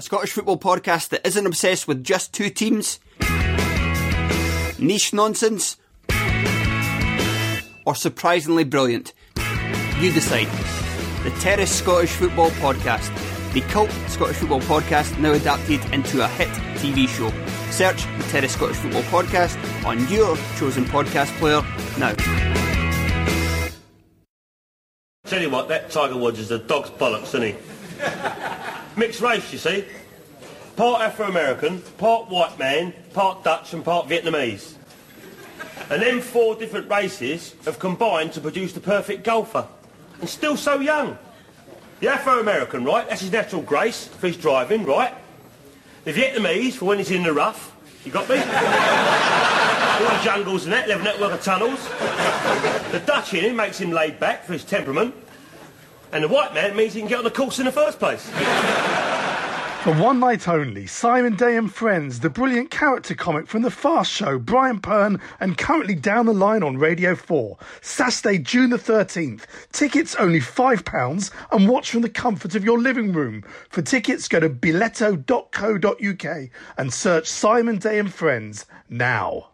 A Scottish football podcast that isn't obsessed with just two teams, niche nonsense, or surprisingly brilliant. You decide. The Terrace Scottish Football Podcast. The cult Scottish football podcast now adapted into a hit TV show. Search the Terrace Scottish Football Podcast on your chosen podcast player now. Tell you what, that Tiger Woods is a dog's bollocks, isn't he? Mixed race, you see. Part Afro-American, part white man, part Dutch and part Vietnamese. And them four different races have combined to produce the perfect golfer. And still so young. The Afro-American, right, that's his natural grace for his driving, right? The Vietnamese, for when he's in the rough. You got me? All the jungles and that, live a network of tunnels. The Dutch in him makes him laid back for his temperament. And the white man means he can get on the course in the first place. For one night only, Simon Day and Friends, the brilliant character comic from The Fast Show, Brian Pern, and currently down the line on Radio 4. Saturday, June the 13th. Tickets only £5 and watch from the comfort of your living room. For tickets, go to biletto.co.uk and search Simon Day and Friends now.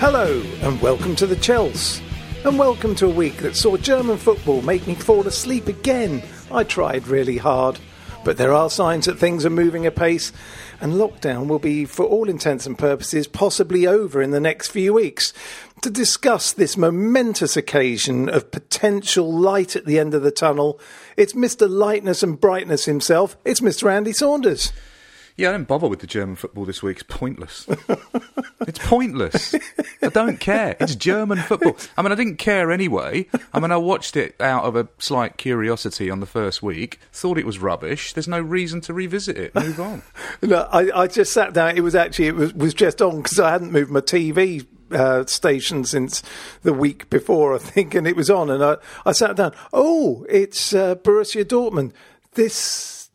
Hello, and welcome to the Chels. And welcome to a week that saw German football make me fall asleep again. I tried really hard. But there are signs that things are moving apace, and lockdown will be, for all intents and purposes, possibly over in the next few weeks. To discuss this momentous occasion of potential light at the end of the tunnel, it's Mr. Lightness and Brightness himself. It's Mr. Andy Saunders. Yeah, I don't bother with the German football this week. It's pointless. it's pointless. I don't care. It's German football. I mean, I didn't care anyway. I mean, I watched it out of a slight curiosity on the first week, thought it was rubbish. There's no reason to revisit it. Move on. No, I, I just sat down. It was actually it was, was just on because I hadn't moved my TV uh, station since the week before, I think, and it was on, and I, I sat down. Oh, it's uh, Borussia Dortmund. This.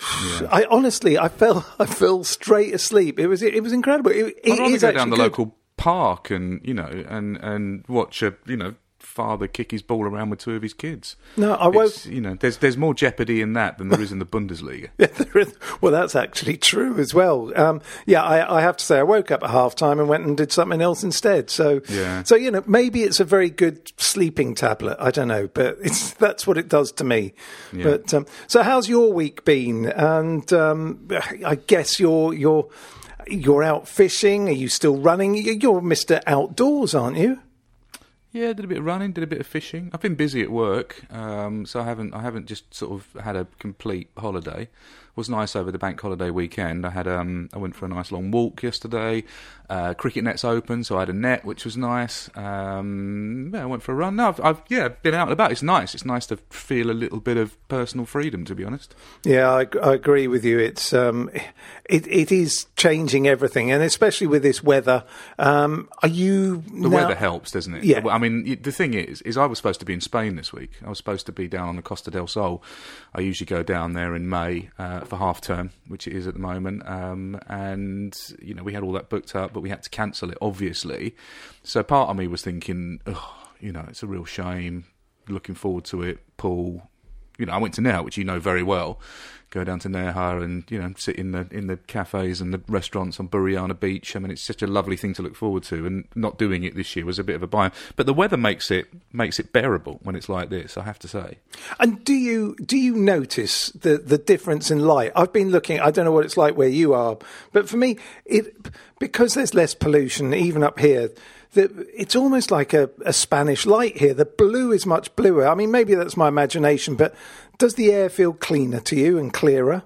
I honestly, I fell, I fell straight asleep. It was, it was incredible. It, it I'd rather is go down the good. local park and you know and and watch a you know father kick his ball around with two of his kids. No, I won't- It's, You know, there's there's more jeopardy in that than there is in the Bundesliga. Yeah, there is- well, that's actually true as well. Um, yeah, I, I have to say, I woke up at half time and went and did something else instead. So, Yeah. so you know, maybe it's a very good sleeping tablet. I don't know, but it's that's what it does to me. Yeah. But um, so, how's your week been? And um, I guess you're you're you're out fishing. Are you still running? You're Mister Outdoors, aren't you? Yeah, did a bit of running, did a bit of fishing. I've been busy at work, um, so I haven't I haven't just sort of had a complete holiday. Was nice over the bank holiday weekend. I had um, I went for a nice long walk yesterday. Uh, cricket nets open, so I had a net, which was nice. Um, yeah, I went for a run. No, I've, I've yeah been out and about. It's nice. It's nice to feel a little bit of personal freedom, to be honest. Yeah, I, I agree with you. It's um, it it is changing everything, and especially with this weather. Um, are you The now- weather helps, doesn't it? Yeah. I mean, the thing is, is I was supposed to be in Spain this week. I was supposed to be down on the Costa del Sol. I usually go down there in May uh, for half term, which it is at the moment. Um, and you know, we had all that booked up, but we had to cancel it, obviously. So part of me was thinking, you know, it's a real shame. Looking forward to it. Pool. You know, I went to Nerja, which you know very well. Go down to Nerja and you know sit in the in the cafes and the restaurants on Burriana Beach. I mean, it's such a lovely thing to look forward to, and not doing it this year was a bit of a buy. But the weather makes it makes it bearable when it's like this. I have to say. And do you do you notice the the difference in light? I've been looking. I don't know what it's like where you are, but for me, it because there's less pollution, even up here. That it's almost like a, a Spanish light here. The blue is much bluer. I mean, maybe that's my imagination, but does the air feel cleaner to you and clearer?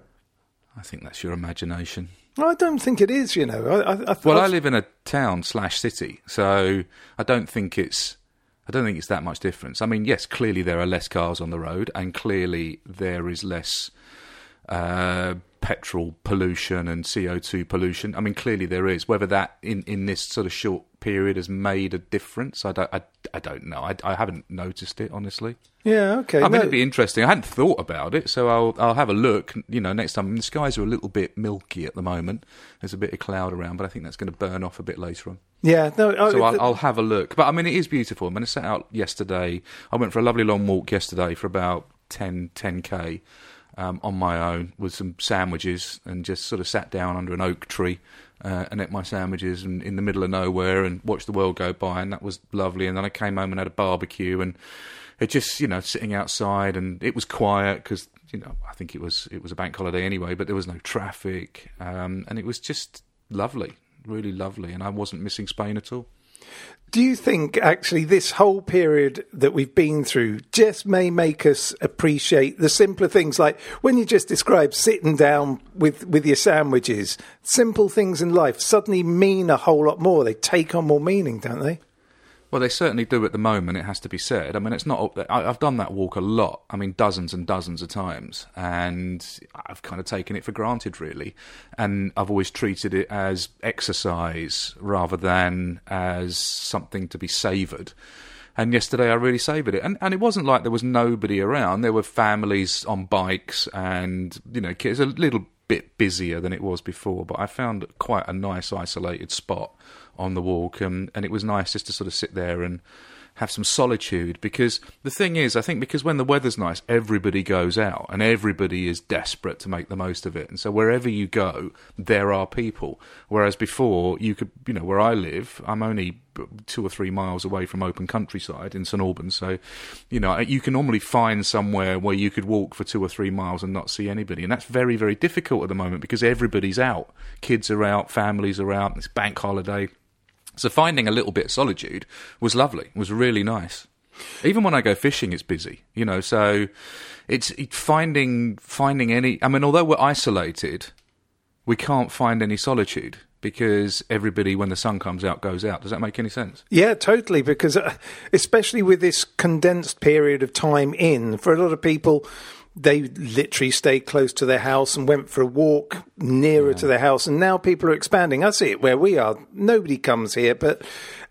I think that's your imagination. I don't think it is. You know, I, I, I Well, I live in a town slash city, so I don't think it's. I don't think it's that much difference. I mean, yes, clearly there are less cars on the road, and clearly there is less uh, petrol pollution and CO two pollution. I mean, clearly there is. Whether that in, in this sort of short period has made a difference, I don't. I, I don't know. I, I haven't noticed it honestly. Yeah, okay. I mean, no- it'd be interesting. I hadn't thought about it, so I'll I'll have a look. You know, next time. The skies are a little bit milky at the moment. There's a bit of cloud around, but I think that's going to burn off a bit later on. yeah, no. I- So I'll, I'll have a look. But I mean, it is beautiful. I mean, I set out yesterday. I went for a lovely long walk yesterday for about 10 10k um, on my own with some sandwiches and just sort of sat down under an oak tree. Uh, and ate my sandwiches and in the middle of nowhere and watched the world go by and that was lovely and then I came home and had a barbecue and it just you know sitting outside and it was quiet because you know I think it was it was a bank holiday anyway but there was no traffic um, and it was just lovely really lovely and I wasn't missing Spain at all Do you think actually this whole period that we've been through just may make us appreciate the simpler things like when you just described sitting down with, with your sandwiches, simple things in life suddenly mean a whole lot more. They take on more meaning, don't they? Well, they certainly do at the moment. It has to be said. I mean, it's not. I've done that walk a lot. I mean, dozens and dozens of times, and I've kind of taken it for granted, really. And I've always treated it as exercise rather than as something to be savoured. And yesterday I really savoured it, and and it wasn't like there was nobody around. There were families on bikes, and you know, kids a little bit busier than it was before. But I found quite a nice isolated spot on the walk, and, and it was nice just to sort of sit there and have some solitude. Because the thing is, I think because when the weather's nice, everybody goes out and everybody is desperate to make the most of it. And so wherever you go, there are people. Whereas before, you could, you know, where I live, I'm only two or three miles away from open countryside in St Albans. So, you know, you can normally find somewhere where you could walk for two or three miles and not see anybody. And that's very, very difficult at the moment because everybody's out. Kids are out, families are out, it's bank holiday. So finding a little bit of solitude was lovely, was really nice. Even when I go fishing, it's busy, you know. So it's finding finding any. I mean, although we're isolated, we can't find any solitude because everybody, when the sun comes out, goes out. Does that make any sense? Yeah, totally. Because uh, especially with this condensed period of time in, for a lot of people, they literally stayed close to their house and went for a walk nearer to their house. And now people are expanding. I see it where we are. Nobody comes here. But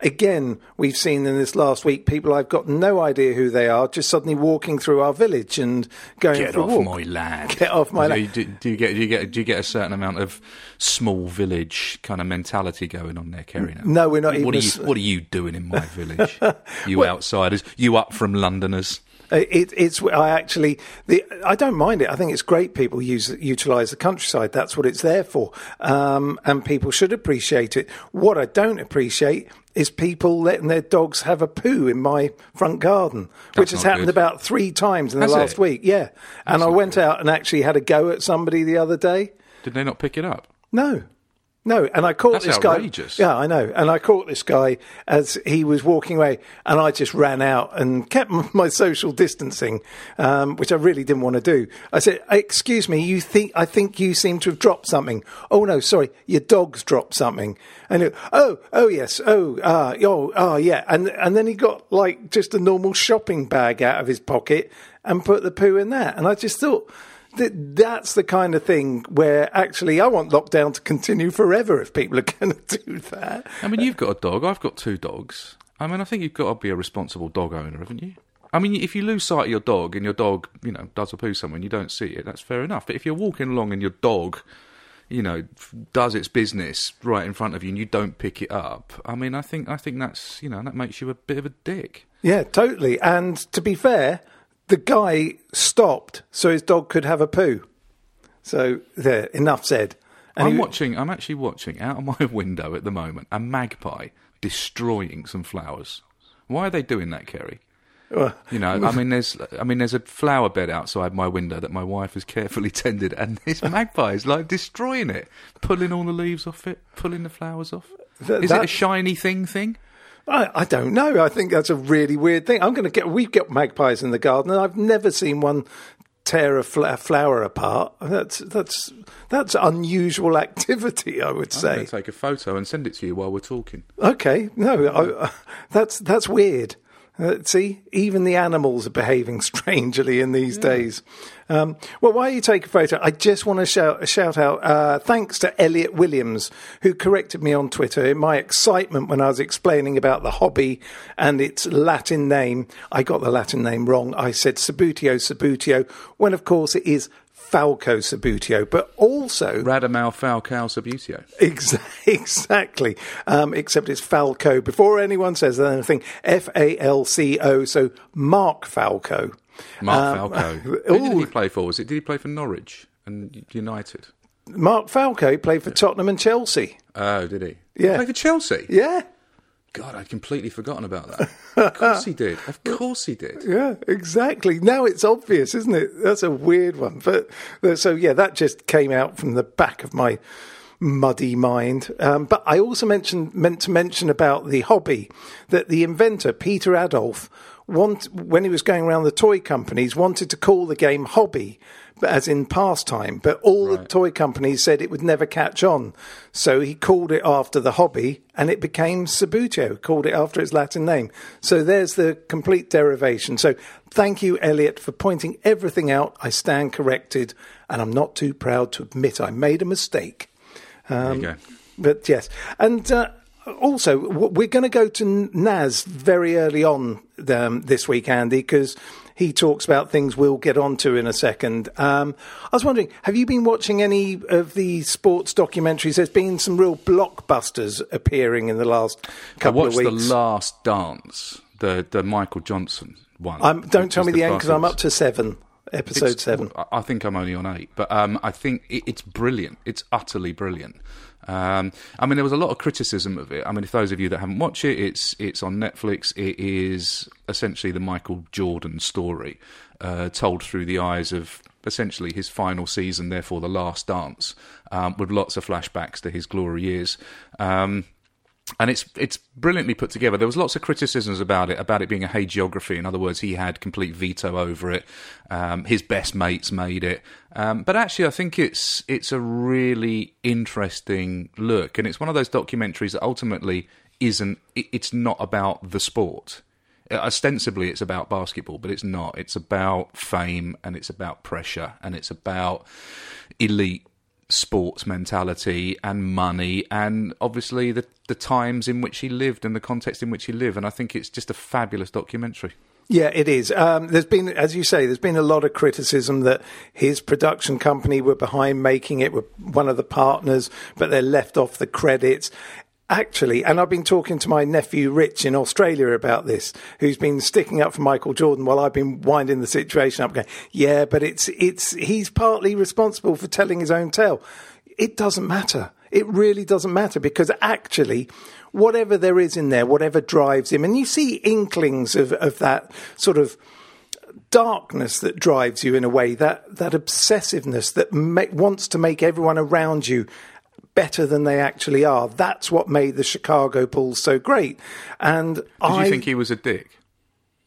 again, we've seen in this last week people I've got no idea who they are just suddenly walking through our village and going Get for a walk. my land! Get off my do, land. Do, do you get do you get do you get a certain amount of small village kind of mentality going on there, Ceri? Now? No, we're not even What are you s- What are you doing in my village? you outsiders! You up from Londoners? Uh, It, it's I actually the I don't mind it. I think it's great people use utilize the countryside. That's what it's there for, um, and people should appreciate it. What I don't appreciate is people letting their dogs have a poo in my front garden, which has happened good. about three times in the Has last it? week. Yeah, and I went out and actually had a go at somebody the other day. Did they not pick it up? No. No, and I caught That's this outrageous. guy. Yeah, I know. And I caught this guy as he was walking away, and I just ran out and kept my social distancing, um, which I really didn't want to do. I said, "Excuse me, you think I think you seem to have dropped something? Oh no, sorry, your dog's dropped something." And he, oh, oh yes, oh, ah, oh, oh yeah, and and then he got like just a normal shopping bag out of his pocket and put the poo in that, and I just thought that that's the kind of thing where actually I want lockdown to continue forever if people are going to do that. I mean, you've got a dog. I've got two dogs. I mean, I think you've got to be a responsible dog owner, haven't you? I mean, if you lose sight of your dog and your dog, you know, does a poo somewhere and you don't see it, that's fair enough. But if you're walking along and your dog, you know, does its business right in front of you and you don't pick it up, I mean, I think I think that's you know that makes you a bit of a dick. Yeah, totally. And to be fair, the guy stopped so his dog could have a poo. So there, enough said. And I'm he- watching. I'm actually watching out of my window at the moment a magpie destroying some flowers. Why are they doing that, Ceri? Well, You know, I mean, there's, I mean, there's a flower bed outside my window that my wife has carefully tended, and this magpie is like destroying it, pulling all the leaves off it, pulling the flowers off. Is it a shiny thing thing? I, I don't know. I think that's a really weird thing. I'm going to get. We've got magpies in the garden, and I've never seen one tear a, fl- a flower apart. That's that's that's unusual activity. I would say. take a photo and send it to you while we're talking. Okay, no, I, that's that's weird. Uh, see, even the animals are behaving strangely in these days. Um, well, while you take a photo, I just want to shout, shout out uh, thanks to Elliot Williams, who corrected me on Twitter in my excitement when I was explaining about the hobby and its Latin name. I got the Latin name wrong. I said Subbuteo Subbuteo, when of course it is Falco Subbuteo, but also Radamel Falcao Subbuteo. Ex- exactly. Um, except it's Falco. Before anyone says anything, F A L C O. So Mark Falco. Mark Um, Falco. Who did he play for? Was it? Did he play for Norwich and United? Mark Falco played for Tottenham and Chelsea. Oh, did he? Yeah. Play for Chelsea. Yeah. God, I'd completely forgotten about that. of course he did. Of course he did. Yeah, exactly. Now it's obvious, isn't it? That's a weird one. But uh, so yeah, that just came out from the back of my muddy mind. Um, but I also mentioned meant to mention about the hobby that the inventor Peter Adolph want when he was going around the toy companies wanted to call the game hobby as in pastime. But all the toy companies said it would never catch on. So he called it after the hobby and it became Subbuteo called it after its Latin name. So there's the complete derivation. So thank you Elliot for pointing everything out. I stand corrected and I'm not too proud to admit I made a mistake. There you go. but yes, and uh, also we're going to go to Naz very early on um, this week, Andy, because he talks about things we'll get onto in a second. Um, I was wondering, have you been watching any of the sports documentaries? There's been some real blockbusters appearing in the last couple of the. Last Dance, the the Michael Johnson one. um, don't tell me the end because I'm up to seven, episode It's- seven. I- I think I'm only on eight, but um, I think it, it's brilliant. It's utterly brilliant. Um, I mean, there was a lot of criticism of it. I mean, if those of you that haven't watched it, it's it's on Netflix. It is essentially the Michael Jordan story, uh, told through the eyes of essentially his final season, therefore the last dance, um, with lots of flashbacks to his glory years. Um, and it's it's brilliantly put together. There was lots of criticisms about it, about it being a hagiography. In other words, he had complete veto over it. Um, his best mates made it, um, but actually, I think it's it's a really interesting look, and it's one of those documentaries that ultimately isn't. it- It's not about the sport. Uh, Ostensibly, it's about basketball, but it's not. It's about fame, and it's about pressure, and it's about elite sports mentality and money and obviously the the times in which he lived and the context in which he lived and I think it's just a fabulous documentary. Yeah, it is. Um, there's been, as you say, there's been a lot of criticism that his production company were behind making it, were one of the partners, but they're left off the credits. Actually, and I've been talking to my nephew Rich in Australia about this, who's been sticking up for Michael Jordan while I've been winding the situation up, going, "Yeah, but it's it's he's partly responsible for telling his own tale." It doesn't matter. It really doesn't matter because actually, whatever there is in there, whatever drives him, and you see inklings of, of that sort of darkness that drives you in a way, that, that obsessiveness that ma- wants to make everyone around you better than they actually are. That's what made the Chicago Bulls so great. And Did I, you think he was a dick?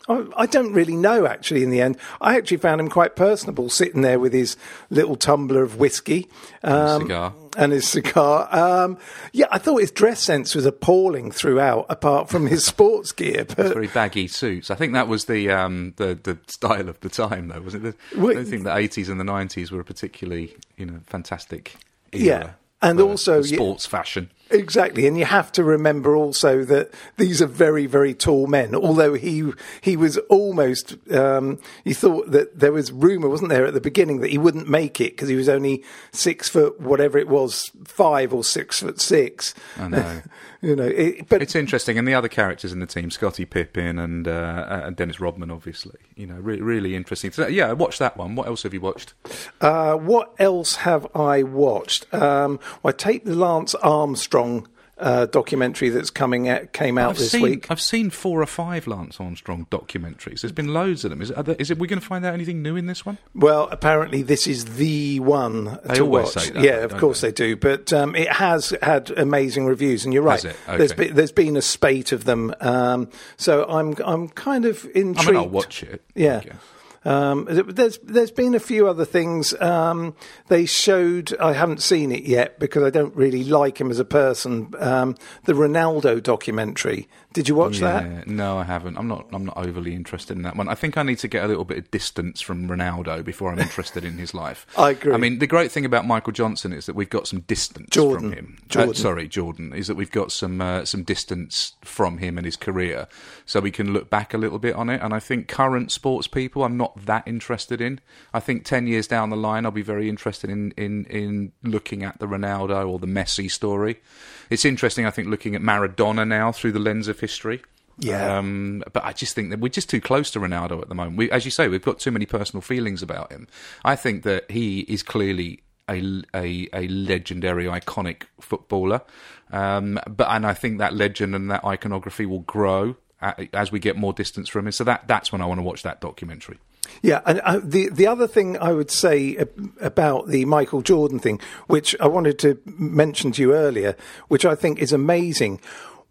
I, I don't really know actually in the end. I actually found him quite personable sitting there with his little tumbler of whiskey. Um, cigar. And his cigar. Um, yeah, I thought his dress sense was appalling throughout, apart from his sports gear. But Very baggy suits. I think that was the um, the the style of the time, though, wasn't it? I don't think the eighties and the nineties were a particularly you know fantastic. Era Yeah, and also, for yeah- sports fashion. Exactly, and you have to remember also that these are very, very tall men. Although he he was almost, um, you thought that there was rumor, wasn't there, at the beginning that he wouldn't make it because he was only six foot, whatever it was, five or six foot six. I know. you know, it, but It's interesting, and the other characters in the team, Scottie Pippen and uh, and Dennis Rodman, obviously, you know, re- really interesting. So, yeah, watch that one. What else have you watched? Uh, what else have I watched? Um, well, I take the Lance Armstrong uh, documentary that's coming out, came out I've this seen, week. I've seen four or five Lance Armstrong documentaries. There's been loads of them. Is, it, there, is it? We going to find out anything new in this one? Well, apparently this is the one They to always watch. say that, yeah, of course they? they do. But um, it has had amazing reviews, and you're right. Has it? There's Okay. been, there's been a spate of them. Um, so I'm I'm kind of intrigued. I mean, I'll watch it. Yeah. Um, there's there's been a few other things. Um, they showed. I haven't seen it yet because I don't really like him as a person. Um, the Ronaldo documentary. Did you watch that? No, I haven't. I'm not. I'm not overly interested in that one. I think I need to get a little bit of distance from Ronaldo before I'm interested in his life. I agree. I mean, the great thing about Michael Johnson is that we've got some distance Jordan. from him. Uh, sorry, Jordan. Is that we've got some uh, some distance from him and his career, so we can look back a little bit on it. And I think current sports people, I'm not that interested in. I think ten years down the line, I'll be very interested in in in looking at the Ronaldo or the Messi story. It's interesting, I think, looking at Maradona now through the lens of history. Yeah. Um, but I just think that we're just too close to Ronaldo at the moment. We, as you say, we've got too many personal feelings about him. I think that he is clearly a, a, a legendary, iconic footballer. Um, but and I think that legend and that iconography will grow as we get more distance from him. So that that's when I want to watch that documentary. Yeah, and uh, the the other thing I would say about the Michael Jordan thing, which I wanted to mention to you earlier, which I think is amazing.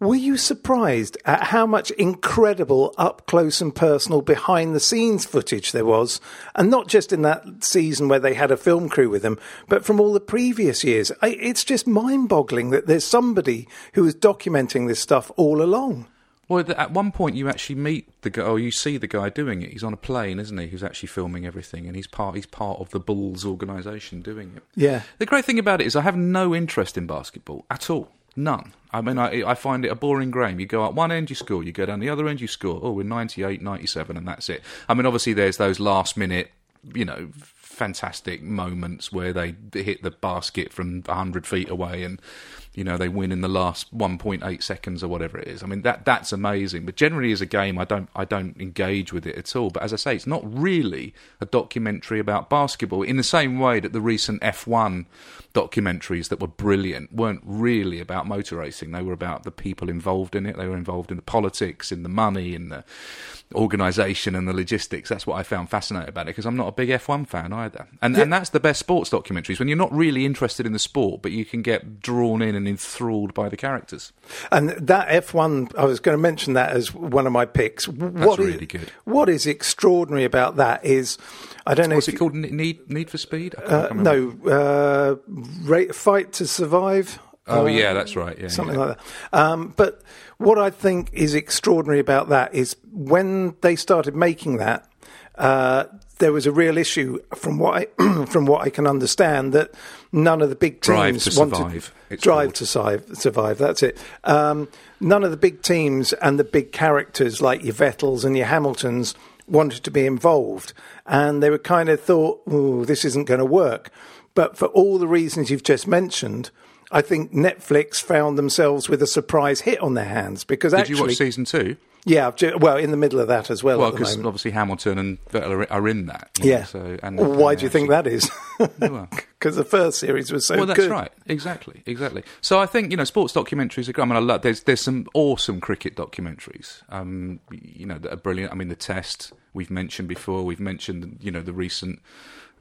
Were you surprised at how much incredible up close and personal behind the scenes footage there was? And not just in that season where they had a film crew with them, but from all the previous years. It's just mind boggling that there's somebody who is documenting this stuff all along. Well, at one point you actually meet the guy, or you see the guy doing it. He's on a plane, isn't he? Who's actually filming everything, and he's part he's part of the Bulls organisation doing it. Yeah. The great thing about it is I have no interest in basketball at all. None. I mean, I, I find it a boring game. You go up one end, you score. You go down the other end, you score. Oh, we're 98, 97, and that's it. I mean, obviously, there's those last minute, you know, fantastic moments where they hit the basket from 100 feet away and, you know, they win in the last 1.8 seconds or whatever it is. I mean, that that's amazing. But generally, as a game, I don't I don't engage with it at all. But as I say, it's not really a documentary about basketball in the same way that the recent F1 documentaries that were brilliant weren't really about motor racing. They were about the people involved in it. They were involved in the politics, in the money, in the organisation and the logistics. That's what I found fascinating about it because I'm not a big F1 fan either. And and that's the best sports documentaries when you're not really interested in the sport, but you can get drawn in and enthralled by the characters. And that F1, I was going to mention that as one of my picks. What is- really good. What is extraordinary about that is, I don't know What's it called? Need Need for Speed? I can't Uh, no, uh, ra- Fight to Survive. Oh yeah, that's right. Yeah, something yeah. like that. Um, but what I think is extraordinary about that is when they started making that, uh, there was a real issue from what I, from what I can understand that none of the big Drive teams to wanted Survive, drive called. to survive. Survive. That's it. Um, none of the big teams and the big characters like your Vettels and your Hamiltons wanted to be involved, and they were kind of thought, "Oh, this isn't going to work." But for all the reasons you've just mentioned, I think Netflix found themselves with a surprise hit on their hands because Did actually, you watch season two? yeah, well, in the middle of that as well. Well, because obviously Hamilton and Vettel are, in that. you know, yeah. so and Well, why do you think that is? Well. Because the first series was so well, that's good. right. Exactly, exactly. So I think you know, sports documentaries are. good. I mean, I love. There's there's some awesome cricket documentaries. Um, you know, that are brilliant. I mean, the Test we've mentioned before. We've mentioned you know the recent.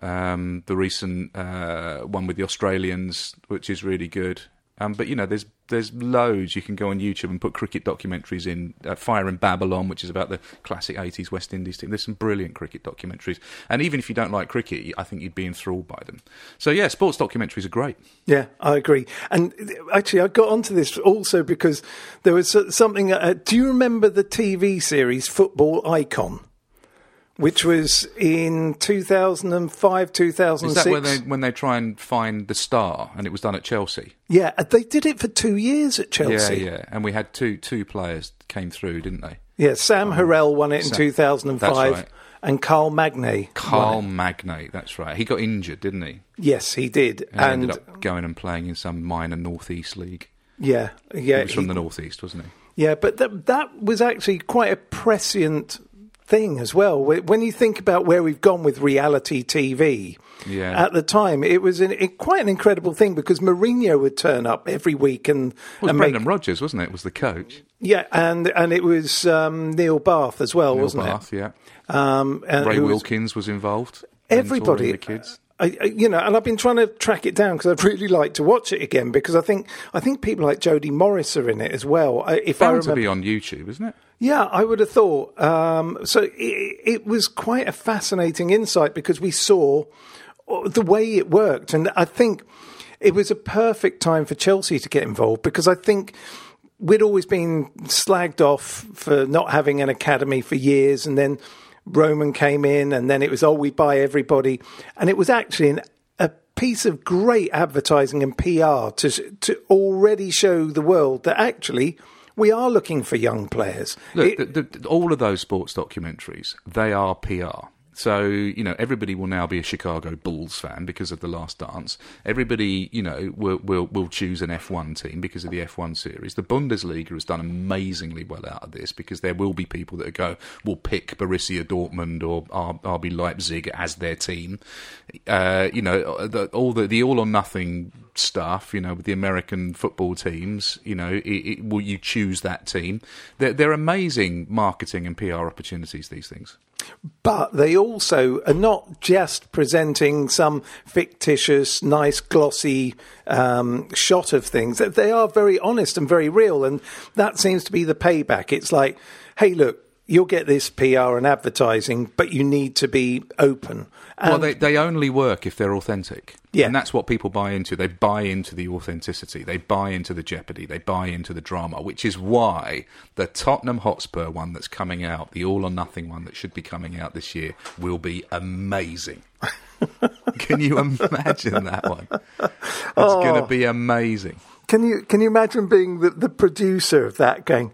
Um, the recent uh, one with the Australians, which is really good. Um, but you know, there's there's loads you can go on YouTube and put cricket documentaries in. Uh, Fire in Babylon, which is about the classic '80s West Indies team. There's some brilliant cricket documentaries, and even if you don't like cricket, I think you'd be enthralled by them. So yeah, sports documentaries are great. Yeah, I agree. And actually, I got onto this also because there was something. Uh, do you remember the TV series Football Icon? Which was in 2005, 2006. Is that when they when they try and find the star, and it was done at Chelsea? Yeah, uh, they did it for two years at Chelsea. Yeah, yeah. And we had two two players came through, didn't they? Yeah, Sam um, Harrell won it in Sam- 2005, That's right. and Carl Magnay. Carl. Magnate, that's right. He got injured, didn't he? Yes, he did. And, he And, ended up going and playing in some minor northeast league. yeah, yeah, he was from the northeast, wasn't he? yeah. But that that was actually quite a prescient thing as well. When you think about where we've gone with reality TV, Yeah. at the time it was an, it, quite an incredible thing because Mourinho would turn up every week and, It was and make Brendan Rodgers, wasn't it? Was the coach? yeah, and and it was um, Neil Bath as well, Neil wasn't Bath, yeah. Um, and Ray who was- Wilkins was involved. everybody the kids. I, I, you know, and I've been trying to track it down because I'd really like to watch it again because I think I think people like Jody Morris are in it as well. If I Bound to be on YouTube, isn't it? yeah, I would have thought. Um, so it, it was quite a fascinating insight because we saw the way it worked, and I think it was a perfect time for Chelsea to get involved because I think we'd always been slagged off for not having an academy for years, and then Roman came in, and then it was oh we buy everybody, and it was actually an, a piece of great advertising and PR to to already show the world that actually we are looking for young players. Look, It- the, the, all of those sports documentaries, they are PR. So, you know, everybody will now be a Chicago Bulls fan because of The Last Dance. Everybody, you know, will, will, will choose an F1 team because of the F1 series. The Bundesliga has done amazingly well out of this because there will be people that go, will pick Borussia Dortmund or RB Leipzig as their team. Uh, you know, the, all the, the all or nothing stuff, you know, with the American football teams, you know, it, it, will you choose that team? They're, they're amazing marketing and PR opportunities, these things. But they also are not just presenting some fictitious, nice, glossy um, shot of things. They are very honest and very real, and that seems to be the payback. It's like, hey, look, you'll get this PR and advertising, but you need to be open. Well, um, they, they only work if they're authentic. Yeah. And that's what people buy into. They buy into the authenticity. They buy into the jeopardy. They buy into the drama, which is why the Tottenham Hotspur one that's coming out, the all or nothing one that should be coming out this year, will be amazing. Can you imagine that one? It's going Oh. to be amazing. Can you can you imagine being the, the producer of that going,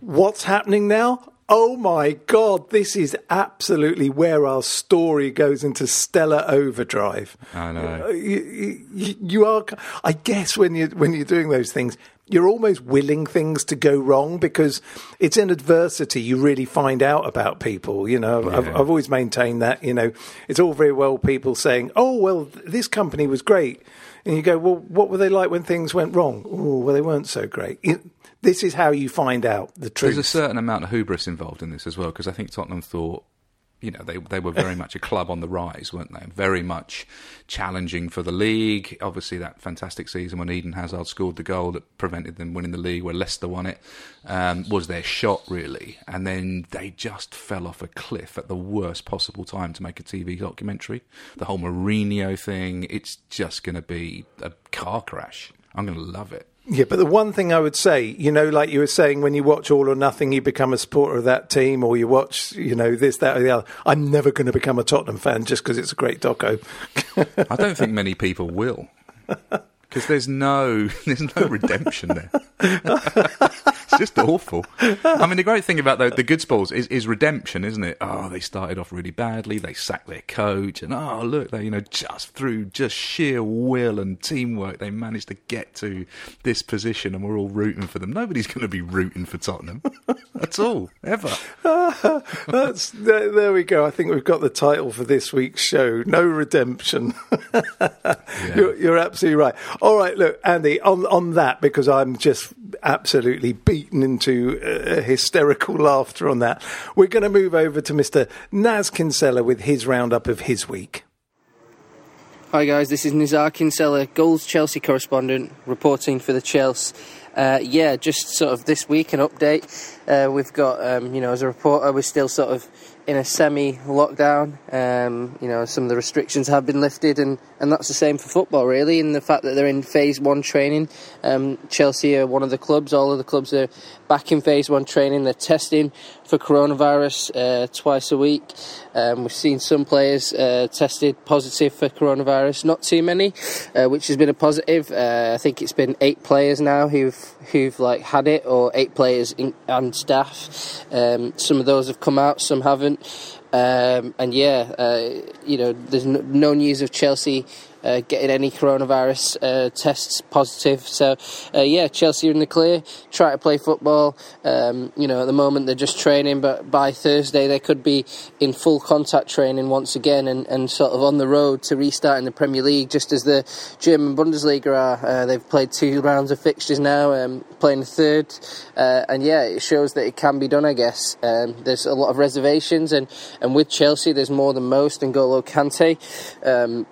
what's happening now? Oh my God, this is absolutely where our story goes into stellar overdrive. I know. Uh, You, you, you are, I guess, when you when you're doing those things, you're almost willing things to go wrong because it's in adversity you really find out about people. You know, I've, I've always maintained that. You know, it's all very well people saying, "Oh, well, this company was great," and you go, "Well, what were they like when things went wrong?" Oh, well, they weren't so great. You- this is how you find out the truth. There's a certain amount of hubris involved in this as well, because I think Tottenham thought, you know, they they were very much a club on the rise, weren't they? Very much challenging for the league. Obviously, that fantastic season when Eden Hazard scored the goal that prevented them winning the league, where Leicester won it, um, was their shot really, and then they just fell off a cliff at the worst possible time to make a TV documentary. The whole Mourinho thing, it's just going to be a car crash. I'm going to love it. Yeah, but the one thing I would say, you know, like you were saying, when you watch All or Nothing, you become a supporter of that team, or you watch, you know, this, that, or the other. I'm never going to become a Tottenham fan just because it's a great doco. I don't think many people will. Because there's no there's no redemption there. it's just awful. I mean, the great thing about the, the good sports is, is redemption, isn't it? Oh, they started off really badly. They sacked their coach, and oh, look, they you know just through just sheer will and teamwork, they managed to get to this position, and we're all rooting for them. Nobody's going to be rooting for Tottenham at all, ever. That's there, there we go. I think we've got the title for this week's show. No redemption. you're, you're absolutely right. All right, look, Andy, on on that because I'm just absolutely beaten into uh, hysterical laughter on that. We're going to move over to Mr. Naz Kinsella with his roundup of his week. Hi guys, this is Nizaar Kinsella, Goals Chelsea correspondent, reporting for the Chelsea. Uh, yeah, just sort of this week an update. Uh, we've got, um, you know, as a reporter, we're still sort of in a semi-lockdown. Um, you know, some of the restrictions have been lifted, and, and that's the same for football, really. in the fact that they're in phase one training. Um, Chelsea are one of the clubs. All of the clubs are back in phase one training. They're testing for coronavirus uh, twice a week. Um, we've seen some players uh, tested positive for coronavirus. Not too many, uh, which has been a positive. Uh, I think it's been eight players now who've who've like had it, or eight players in, and staff. Um, some of those have come out, some haven't. Um, and yeah, uh, you know, there's no, news of Chelsea uh, getting any coronavirus uh, tests positive. So, uh, yeah, Chelsea are in the clear. Try to play football. Um, you know, at the moment they're just training, but by Thursday they could be in full contact training once again and, and sort of on the road to restarting the Premier League, just as the German Bundesliga are. Uh, they've played two rounds of fixtures now, um, playing the third, uh, and yeah, it shows that it can be done. I guess um, there's a lot of reservations, and, and with Chelsea, there's more than most. And Golo Kante. Um,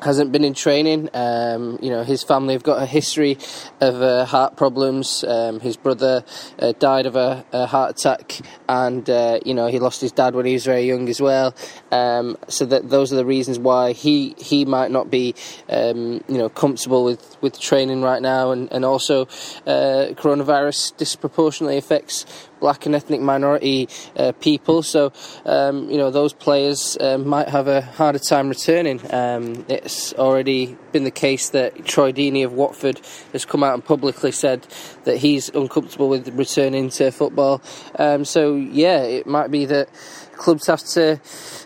hasn't been in training. Um, you know, his family have got a history of uh, heart problems. Um, his brother uh, died of a, a, heart attack, and uh, you know he lost his dad when he was very young as well. Um, so that those are the reasons why he he might not be um, you know comfortable with, with training right now, and and also uh, coronavirus disproportionately affects black and ethnic minority uh, people. So, um, you know, those players um, might have a harder time returning. Um, it's already been the case that Troy Deeney of Watford has come out and publicly said that he's uncomfortable with returning to football. Um, so, yeah, it might be that clubs have to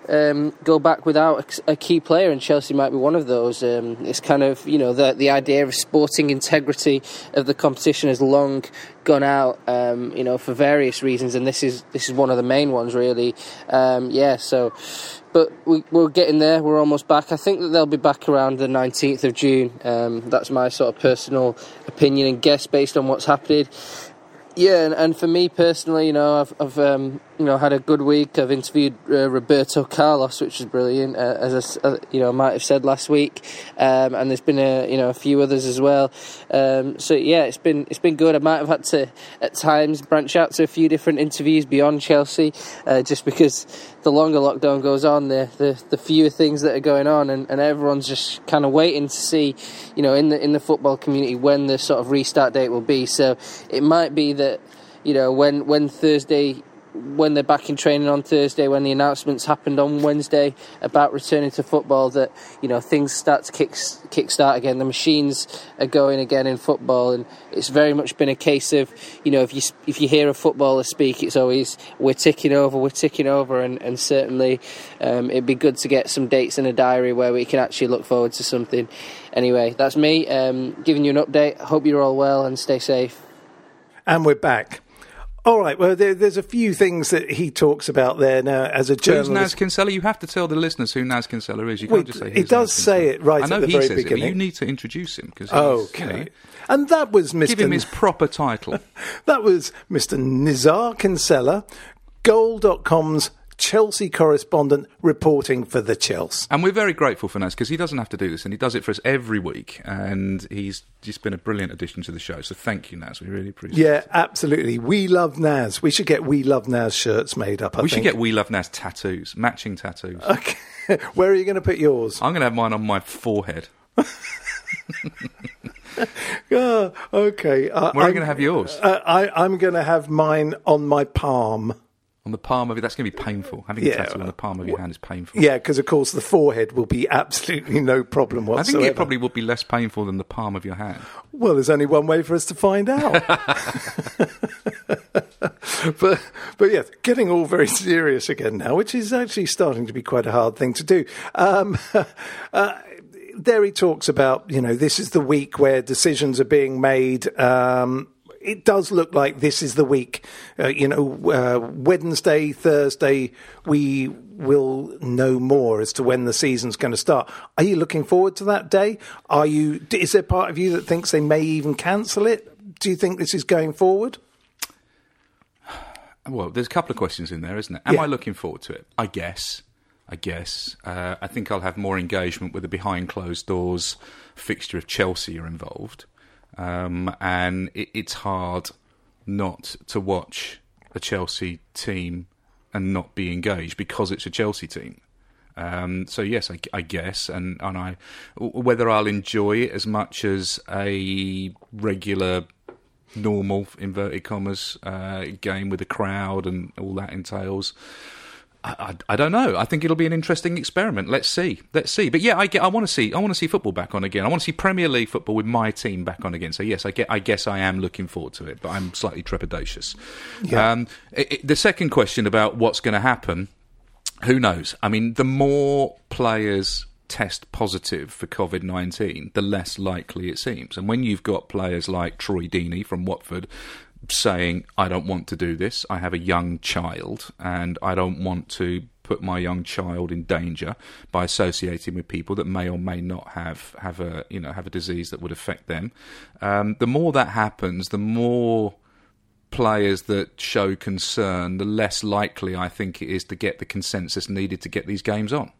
um, go back without a, key player, and Chelsea might be one of those. Um, it's kind of you know the the idea of sporting integrity of the competition has long gone out, um, you know, for various reasons, and this is this is one of the main ones, really. Um, yeah, so. But we, are getting there. We're almost back. I think that they'll be back around the 19th of June. Um, that's my sort of personal opinion and guess based on what's happening. Yeah, and, and, for me personally, you know, I've, I've um, you know had a good week. I've interviewed uh, Roberto Carlos, which is brilliant, uh, as I, uh, you know might have said last week, um, and there's been a you know a few others as well. Um, so yeah, it's been it's been good. I might have had to at times branch out to a few different interviews beyond Chelsea, uh, just because the longer lockdown goes on, the, the, the fewer things that are going on, and, and everyone's just kind of waiting to see, you know, in the in the football community when the sort of restart date will be. So it might be that, you know, when when Thursday when they're back in training on Thursday, when the announcements happened on Wednesday about returning to football, that you know things start to kick kick start again. The machines are going again in football, and it's very much been a case of you know if you if you hear a footballer speak, it's always we're ticking over, we're ticking over, and and certainly um, it'd be good to get some dates in a diary where we can actually look forward to something. Anyway, that's me um, giving you an update. Hope you're all well and stay safe. And we're back. All right. Well, there, there's a few things that he talks about there now as a journalist. Who's Naz Kinsella? You have to tell the listeners who Naz Kinsella is. You can't just say. He does say it right I know at the he very says beginning. It, but you need to introduce him because. Okay. You know, and that was Mr. Give him his proper title. that was Mr. Nizaar Kinsella, Goal.com's Chelsea correspondent reporting for the Chelsea. And we're very grateful for Naz because he doesn't have to do this and he does it for us every week. And he's just been a brilliant addition to the show. So thank you, Naz. We really appreciate yeah, it. Yeah, absolutely. We love Naz. We should get We Love Naz shirts made up. I we think. should get We Love Naz tattoos, matching tattoos. Okay. Where are you going to put yours? I'm going to have mine on my forehead. oh, okay. Uh, Where are you going to have yours? Uh, I, I'm going to have mine on my palm on the palm of it. That's going to be painful. Having yeah, a tattoo on the palm of your hand is painful. Yeah, because of course the forehead will be absolutely no problem whatsoever. I think it probably will be less painful than the palm of your hand. Well, there's only one way for us to find out. but but yes, getting all very serious again now, which is actually starting to be quite a hard thing to do. Um, uh, there he talks about, you know, this is the week where decisions are being made. Um, it does look like this is the week. Uh, you know, uh, Wednesday, Thursday, we will know more as to when the season's going to start. Are you looking forward to that day? Are you? Is there part of you that thinks they may even cancel it? Do you think this is going forward? Well, there's a couple of questions in there, isn't it? Am yeah. I looking forward to it? I guess. I guess. Uh, I think I'll have more engagement with the behind closed doors fixture if Chelsea are involved. Um, and it, it's hard not to watch a Chelsea team and not be engaged because it's a Chelsea team. Um, so yes, I, I, guess, and and I whether I'll enjoy it as much as a regular, normal inverted commas uh, game with a crowd and all that entails. I, I, don't know. I think it'll be an interesting experiment. Let's see. Let's see. But yeah, I get. I want to see. I want to see football back on again. I want to see Premier League football with my team back on again. So yes, I get. I guess I am looking forward to it, but I'm slightly trepidatious. Yeah. Um, it, it, the second question about what's going to happen, who knows? I mean, the more players test positive for COVID 19, the less likely it seems. And when you've got players like Troy Deeney from Watford saying, I don't want to do this. I have a young child and I don't want to put my young child in danger by associating with people that may or may not have, have a you know have a disease that would affect them. Um, the more that happens, the more players that show concern, the less likely I think it is to get the consensus needed to get these games on.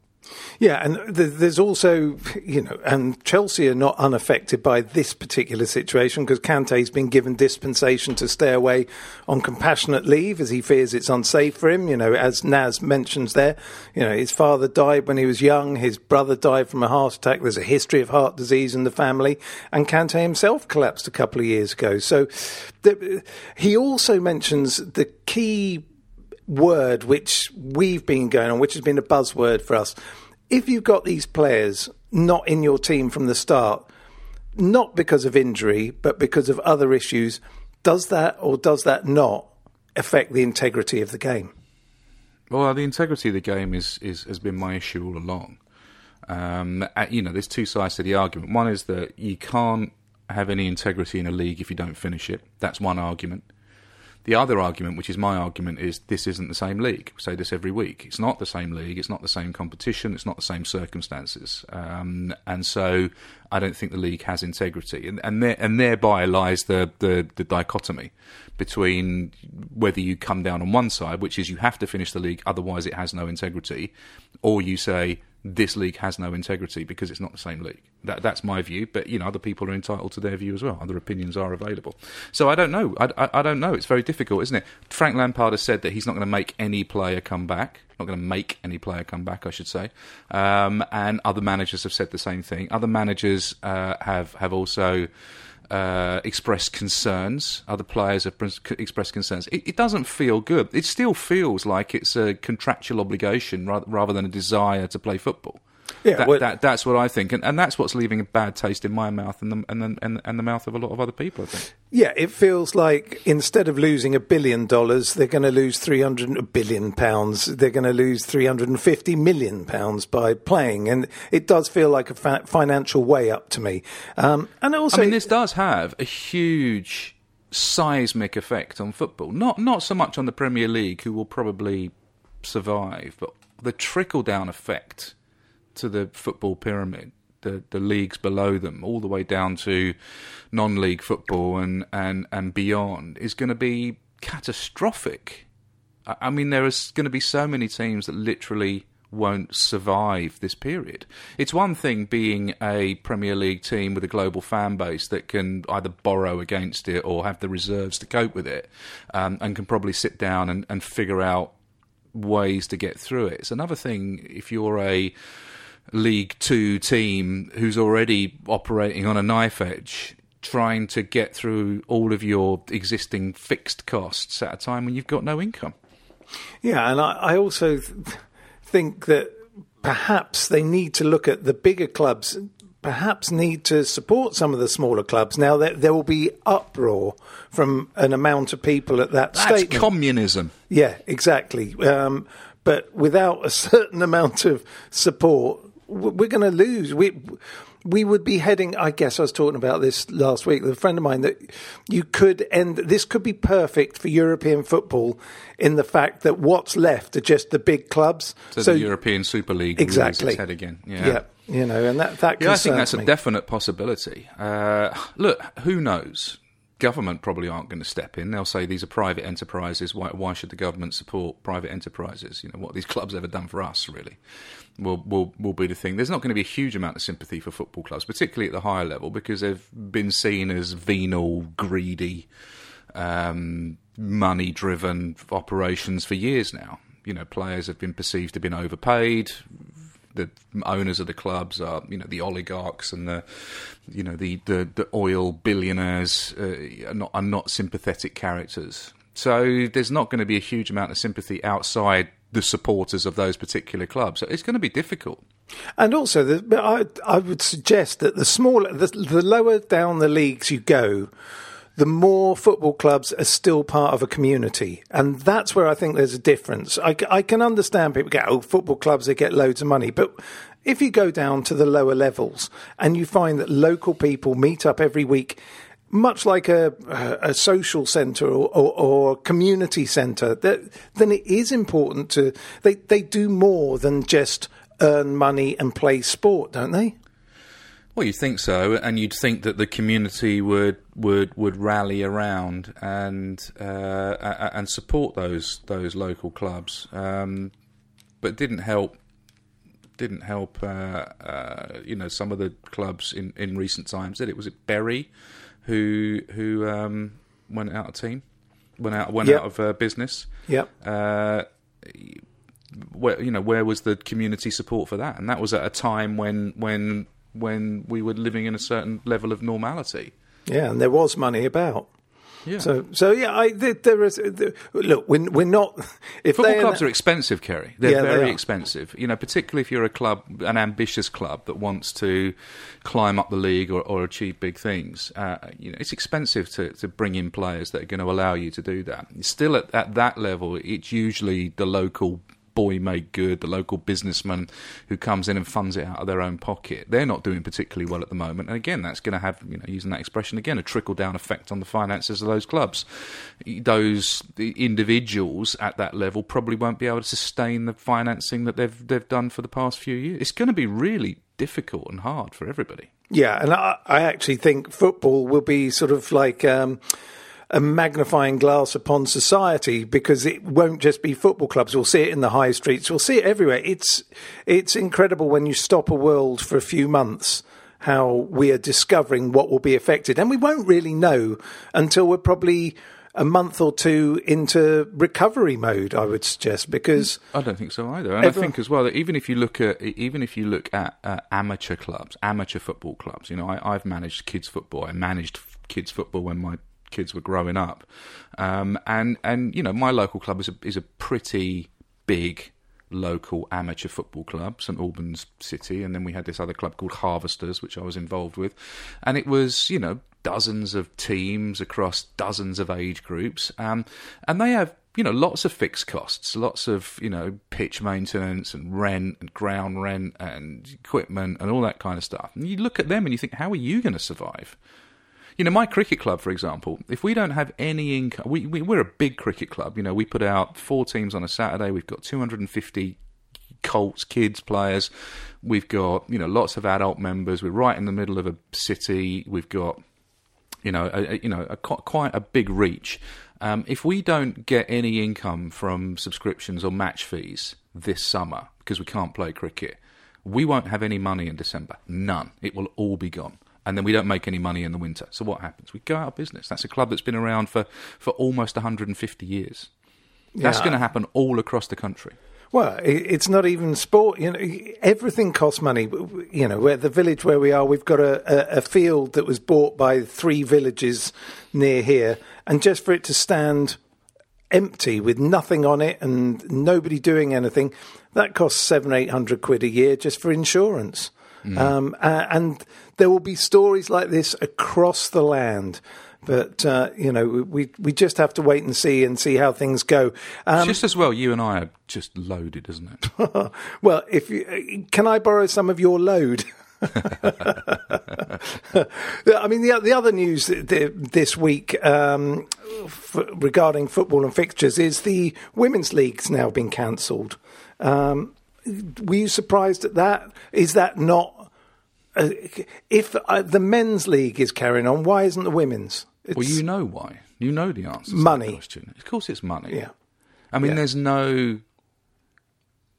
Yeah, and there's also, you know, and Chelsea are not unaffected by this particular situation because Kante's been given dispensation to stay away on compassionate leave as he fears it's unsafe for him. You know, as Naz mentions there, you know, his father died when he was young, his brother died from a heart attack. There's a history of heart disease in the family, and Kante himself collapsed a couple of years ago. So he also mentions the key word which we've been going on, which has been a buzzword for us. If you've got these players not in your team from the start, not because of injury, but because of other issues, does that or does that not affect the integrity of the game? Well, the integrity of the game is, is has been my issue all along. Um, you know, there's two sides to the argument. One is that you can't have any integrity in a league if you don't finish it. That's one argument. The other argument, which is my argument, is this isn't the same league. We say this every week. It's not the same league. It's not the same competition. It's not the same circumstances. Um, and so I don't think the league has integrity. And and, there, and thereby lies the, the, the dichotomy between whether you come down on one side, which is you have to finish the league, otherwise it has no integrity, or you say this league has no integrity because it's not the same league. That, that's my view, but you know other people are entitled to their view as well. Other opinions are available. So I don't know. I, I, I don't know. It's very difficult, isn't it? Frank Lampard has said that he's not going to make any player come back. Not going to make any player come back, I should say. Um, and other managers have said the same thing. Other managers uh, have have also uh, concerns. Other players have expressed concerns. It, it, doesn't feel good. It still feels like it's a contractual obligation rather, rather than a desire to play football. Yeah, that, well, that, that's what I think, and, and that's what's leaving a bad taste in my mouth and the, and, the, and, and the mouth of a lot of other people. I think. Yeah, it feels like instead of losing a billion dollars, they're going to lose three hundred billion pounds. They're going to lose three hundred and fifty million pounds by playing, and it does feel like a fa- financial way up to me. Um, and also, I mean, this does have a huge seismic effect on football. Not not so much on the Premier League, who will probably survive, but the trickle down effect to the football pyramid, the the leagues below them, all the way down to non-league football and and and beyond, is going to be catastrophic. I mean, there is going to be so many teams that literally won't survive this period. It's one thing being a Premier League team with a global fan base that can either borrow against it or have the reserves to cope with it um, and can probably sit down and, and figure out ways to get through it. It's another thing if you're a League Two team who's already operating on a knife edge, trying to get through all of your existing fixed costs at a time when you've got no income. Yeah, and I, I also th- think that perhaps they need to look at the bigger clubs perhaps need to support some of the smaller clubs. Now, there, there will be uproar from an amount of people at that stage. That's statement. communism. Yeah, exactly. Um, but without a certain amount of support, we're going to lose. We we would be heading. I guess I was talking about this last week with a friend of mine that you could end. This could be perfect for European football in the fact that what's left are just the big clubs. So, so the European Super League exactly head again. Yeah. yeah. You know, and that that yeah, I think that's me. a definite possibility. Uh, look, who knows? Government probably aren't going to step in. They'll say these are private enterprises. Why, why should the government support private enterprises? You know, what these clubs ever done for us, really, will, will, will be the thing. There's not going to be a huge amount of sympathy for football clubs, particularly at the higher level, because they've been seen as venal, greedy, um, money driven operations for years now. You know, players have been perceived to have been overpaid, the owners of the clubs are you know the oligarchs and the you know the the, the oil billionaires uh, are not are not sympathetic characters. So there's not going to be a huge amount of sympathy outside the supporters of those particular clubs. So it's going to be difficult. And also, the, I, I would suggest that the smaller, the, the lower down the leagues you go, the more football clubs are still part of a community. And that's where I think there's a difference. I can understand people get, oh, football clubs, they get loads of money. But if you go down to the lower levels and you find that local people meet up every week, much like a, a social centre or, or, or community centre, then it is important to, they, they do more than just earn money and play sport, don't they? Well, you'd think so, and you'd think that the community would would would rally around and uh, and support those those local clubs, um, but it didn't help. Didn't help. Uh, uh, you know, some of the clubs in, in recent times did it. Was it Bury who who um, went out of team, went out went Yep. out of uh, business. Yep. Uh, where you know where was the community support for that? And that was at a time when when when we were living in a certain level of normality. Yeah, and there was money about. Yeah. So, so yeah, I, there, there is. There, look, we're, we're not. If Football clubs are expensive, Ceri. They're Yeah, very are. expensive. You know, particularly if you're a club, an ambitious club that wants to climb up the league or, or achieve big things. Uh, you know, it's expensive to, to bring in players that are going to allow you to do that. Still, at, at that level, it's usually the local boy made good, the local businessman who comes in and funds it out of their own pocket. They're not doing particularly well at the moment, and again, that's going to have, you know, using that expression again, a trickle down effect on the finances of those clubs. Those individuals at that level probably won't be able to sustain the financing that they've they've done for the past few years. It's going to be really difficult and hard for everybody. Yeah, and I, I actually think football will be sort of like um, a magnifying glass upon society because it won't just be football clubs. We'll see it in the high streets. We'll see it everywhere. It's it's incredible when you stop a world for a few months how we are discovering what will be affected, and we won't really know until we're probably a month or two into recovery mode. I would suggest because I don't think so either, and Everyone- I think as well that even if you look at even if you look at uh, amateur clubs, amateur football clubs, you know, I, I've managed kids football. I managed kids football when my kids were growing up, um, and and you know, my local club is a is a pretty big local amateur football club, St Albans City, and then we had this other club called Harvesters, which I was involved with, and it was you know dozens of teams across dozens of age groups, um, and they have you know lots of fixed costs, lots of you know pitch maintenance and rent and ground rent and equipment and all that kind of stuff. And you look at them and you think, how are you going to survive? You know, my cricket club, for example, if we don't have any income, we, we, we're a big cricket club. You know, we put out four teams on a Saturday. We've got 250 Colts kids players. We've got, you know, lots of adult members. We're right in the middle of a city. We've got, you know, a, you know, a, quite a big reach. Um, if we don't get any income from subscriptions or match fees this summer because we can't play cricket, we won't have any money in December. None. It will all be gone. And then we don't make any money in the winter. So what happens? We go out of business. That's a club that's been around for, for almost 150 years. That's Yeah. going to happen all across the country. Well, it's not even sport. You know, everything costs money. You know, where the village where we are, we've got a, a, a field that was bought by three villages near here, and just for it to stand empty with nothing on it and nobody doing anything, that costs seven, eight hundred quid a year just for insurance. Um, and there will be stories like this across the land. But uh, you know, we we just have to wait and see and see how things go. Um, just as well, you and I are just loaded, isn't it? well, if you, can I borrow some of your load? I mean, the the other news th- th- this week um, f- regarding football and fixtures is the women's league's now been cancelled. Um, were you surprised at that? Is that not? Uh, if uh, the men's league is carrying on, why isn't the women's? It's, Well, you know why. You know the answer. To Money. Question. Of course, it's money. yeah. I mean, Yeah. there's no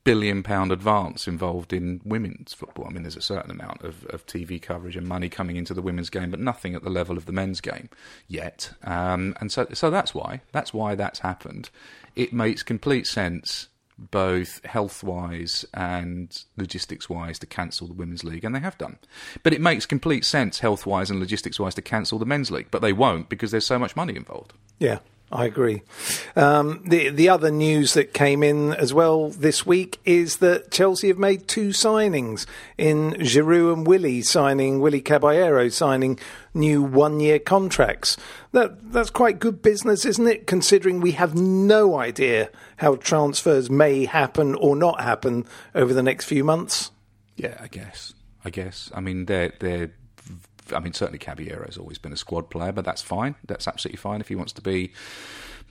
billion pound advance involved in women's football. I mean, there's a certain amount of, of TV coverage and money coming into the women's game, but nothing at the level of the men's game yet. Um, and so, so that's why. That's why that's happened. It makes complete sense, both health wise and logistics wise, to cancel the women's league, and they have done. But it makes complete sense, health wise and logistics wise, to cancel the men's league, but they won't because there's so much money involved. Yeah. I agree. Um, the the other news that came in as well this week is that Chelsea have made two signings in Giroud and Willy signing Willy Caballero signing new one year contracts. That that's quite good business, isn't it? Considering we have no idea how transfers may happen or not happen over the next few months. Yeah, I guess. I guess. I mean, they're they're. I mean, certainly Caballero has always been a squad player, but that's fine. That's absolutely fine if he wants to be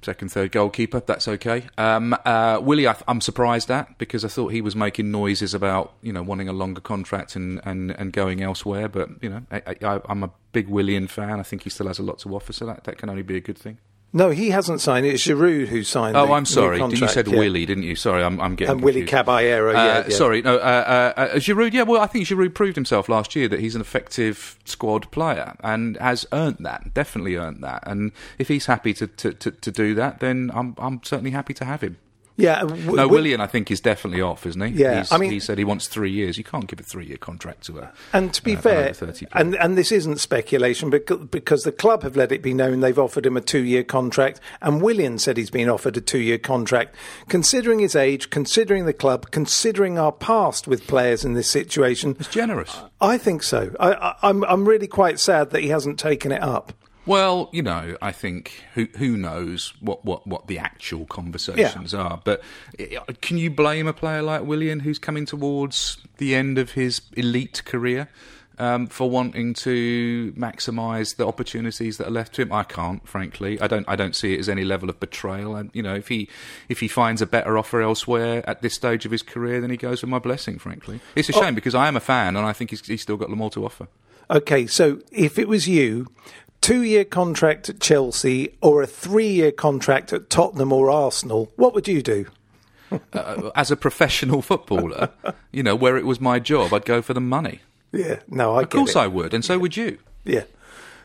second, third goalkeeper. That's okay. Um, uh, Willy, I, am surprised at because I thought he was making noises about you know wanting a longer contract and, and, and going elsewhere. But you know, I, am a big Willian fan. I think he still has a lot to offer, so that, that can only be a good thing. No, he hasn't signed. It's Giroud who signed. Oh, I'm sorry. Contract, you said yeah. Willy, didn't you? Sorry, I'm, I'm getting and Willy confused. Caballero. Uh, yeah, yeah. Sorry, no. Uh, uh, uh, Giroud. Yeah, well, I think Giroud proved himself last year that he's an effective squad player and has earned that. Definitely earned that. And if he's happy to, to, to, to do that, then I'm I'm certainly happy to have him. Yeah, w- No, w- Willian, I think, is definitely off, isn't he? Yeah, He's- I mean- he said he wants three years. You can't give a three-year contract to a. And to be uh, fair, an over 30 player. and and this isn't speculation because, because the club have let it be known they've offered him a two-year contract, and Willian said he's been offered a two-year contract. Considering his age, considering the club, considering our past with players in this situation, it's generous. I think so. I, I, I'm I'm really quite sad that he hasn't taken it up. Well, you know, I think who who knows what, what, what the actual conversations are. But eh, can you blame a player like Willian, who's coming towards the end of his elite career, um, for wanting to maximise the opportunities that are left to him? I can't, frankly. I don't. I don't see it as any level of betrayal. And you know, if he if he finds a better offer elsewhere at this stage of his career, then he goes with my blessing. Frankly, it's a shame because I am a fan and I think he's, he's still got more to offer. Okay, so if it was you, two year contract at Chelsea or a three year contract at Tottenham or Arsenal, what would you do? uh, as a professional footballer, you know, where it was my job, I'd go for the money. Yeah, no, I Of course I would, and so would you. Yeah,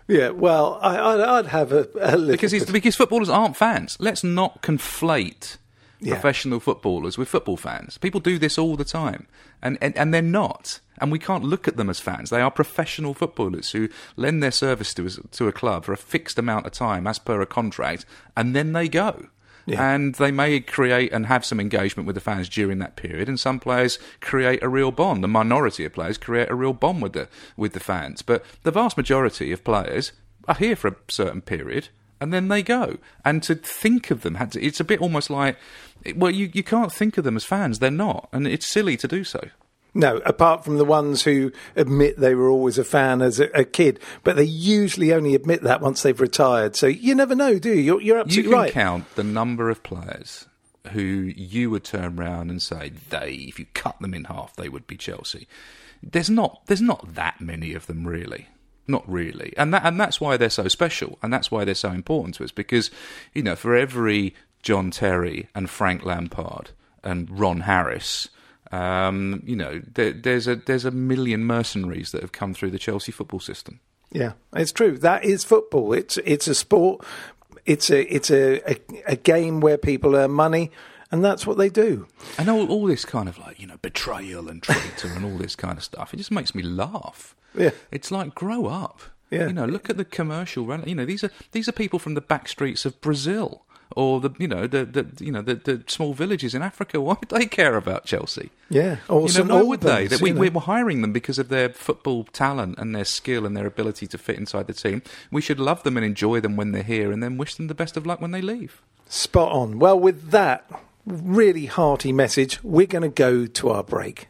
yeah. Well, I, I'd, I'd have a, a little Because, he's, because footballers aren't fans. Let's not conflate Yeah. professional footballers with football fans. People do this all the time, and, and, and they're not. And we can't look at them as fans. They are professional footballers who lend their service to, us- to a club for a fixed amount of time as per a contract, and then they go. Yeah. And they may create and have some engagement with the fans during that period, and some players create a real bond. The minority of players create a real bond with the with the fans, but the vast majority of players are here for a certain period, and then they go. And to think of them, it's a bit almost like, well, you, you can't think of them as fans. They're not, and it's silly to do so. No, apart from the ones who admit they were always a fan as a, a kid, but they usually only admit that once they've retired. So you never know, do you? You're, you're You absolutely can right. count the number of players who you would turn around and say they, if you cut them in half, they would be Chelsea. There's not, there's not that many of them really. Not really, and that and that's why they're so special, and that's why they're so important to us. Because you know, for every John Terry and Frank Lampard and Ron Harris, um, you know, there, there's a there's a million mercenaries that have come through the Chelsea football system. Yeah, it's true. That is football. It's it's a sport. It's a it's a, a, a game where people earn money, and that's what they do. And all, all this kind of like, you know, betrayal and traitor and all this kind of stuff, it just makes me laugh. Yeah. It's like, grow up. Yeah. You know, look at the commercial. You know, these are these are people from the back streets of Brazil or the you know the, the you know the, the small villages in Africa. Why would they care about Chelsea? Yeah, or you know, why would they? That we, we were hiring them because of their football talent and their skill and their ability to fit inside the team. We should love them and enjoy them when they're here, and then wish them the best of luck when they leave. Spot on. Well, with that really hearty message, we're going to go to our break.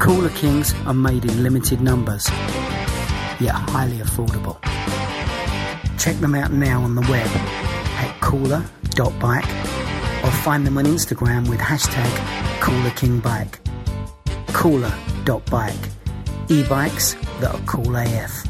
Cooler Kings are made in limited numbers, yet highly affordable. Check them out now on the web at cooler.bike or find them on Instagram with hashtag CoolerKingBike. cooler.bike. E-bikes that are cool AF.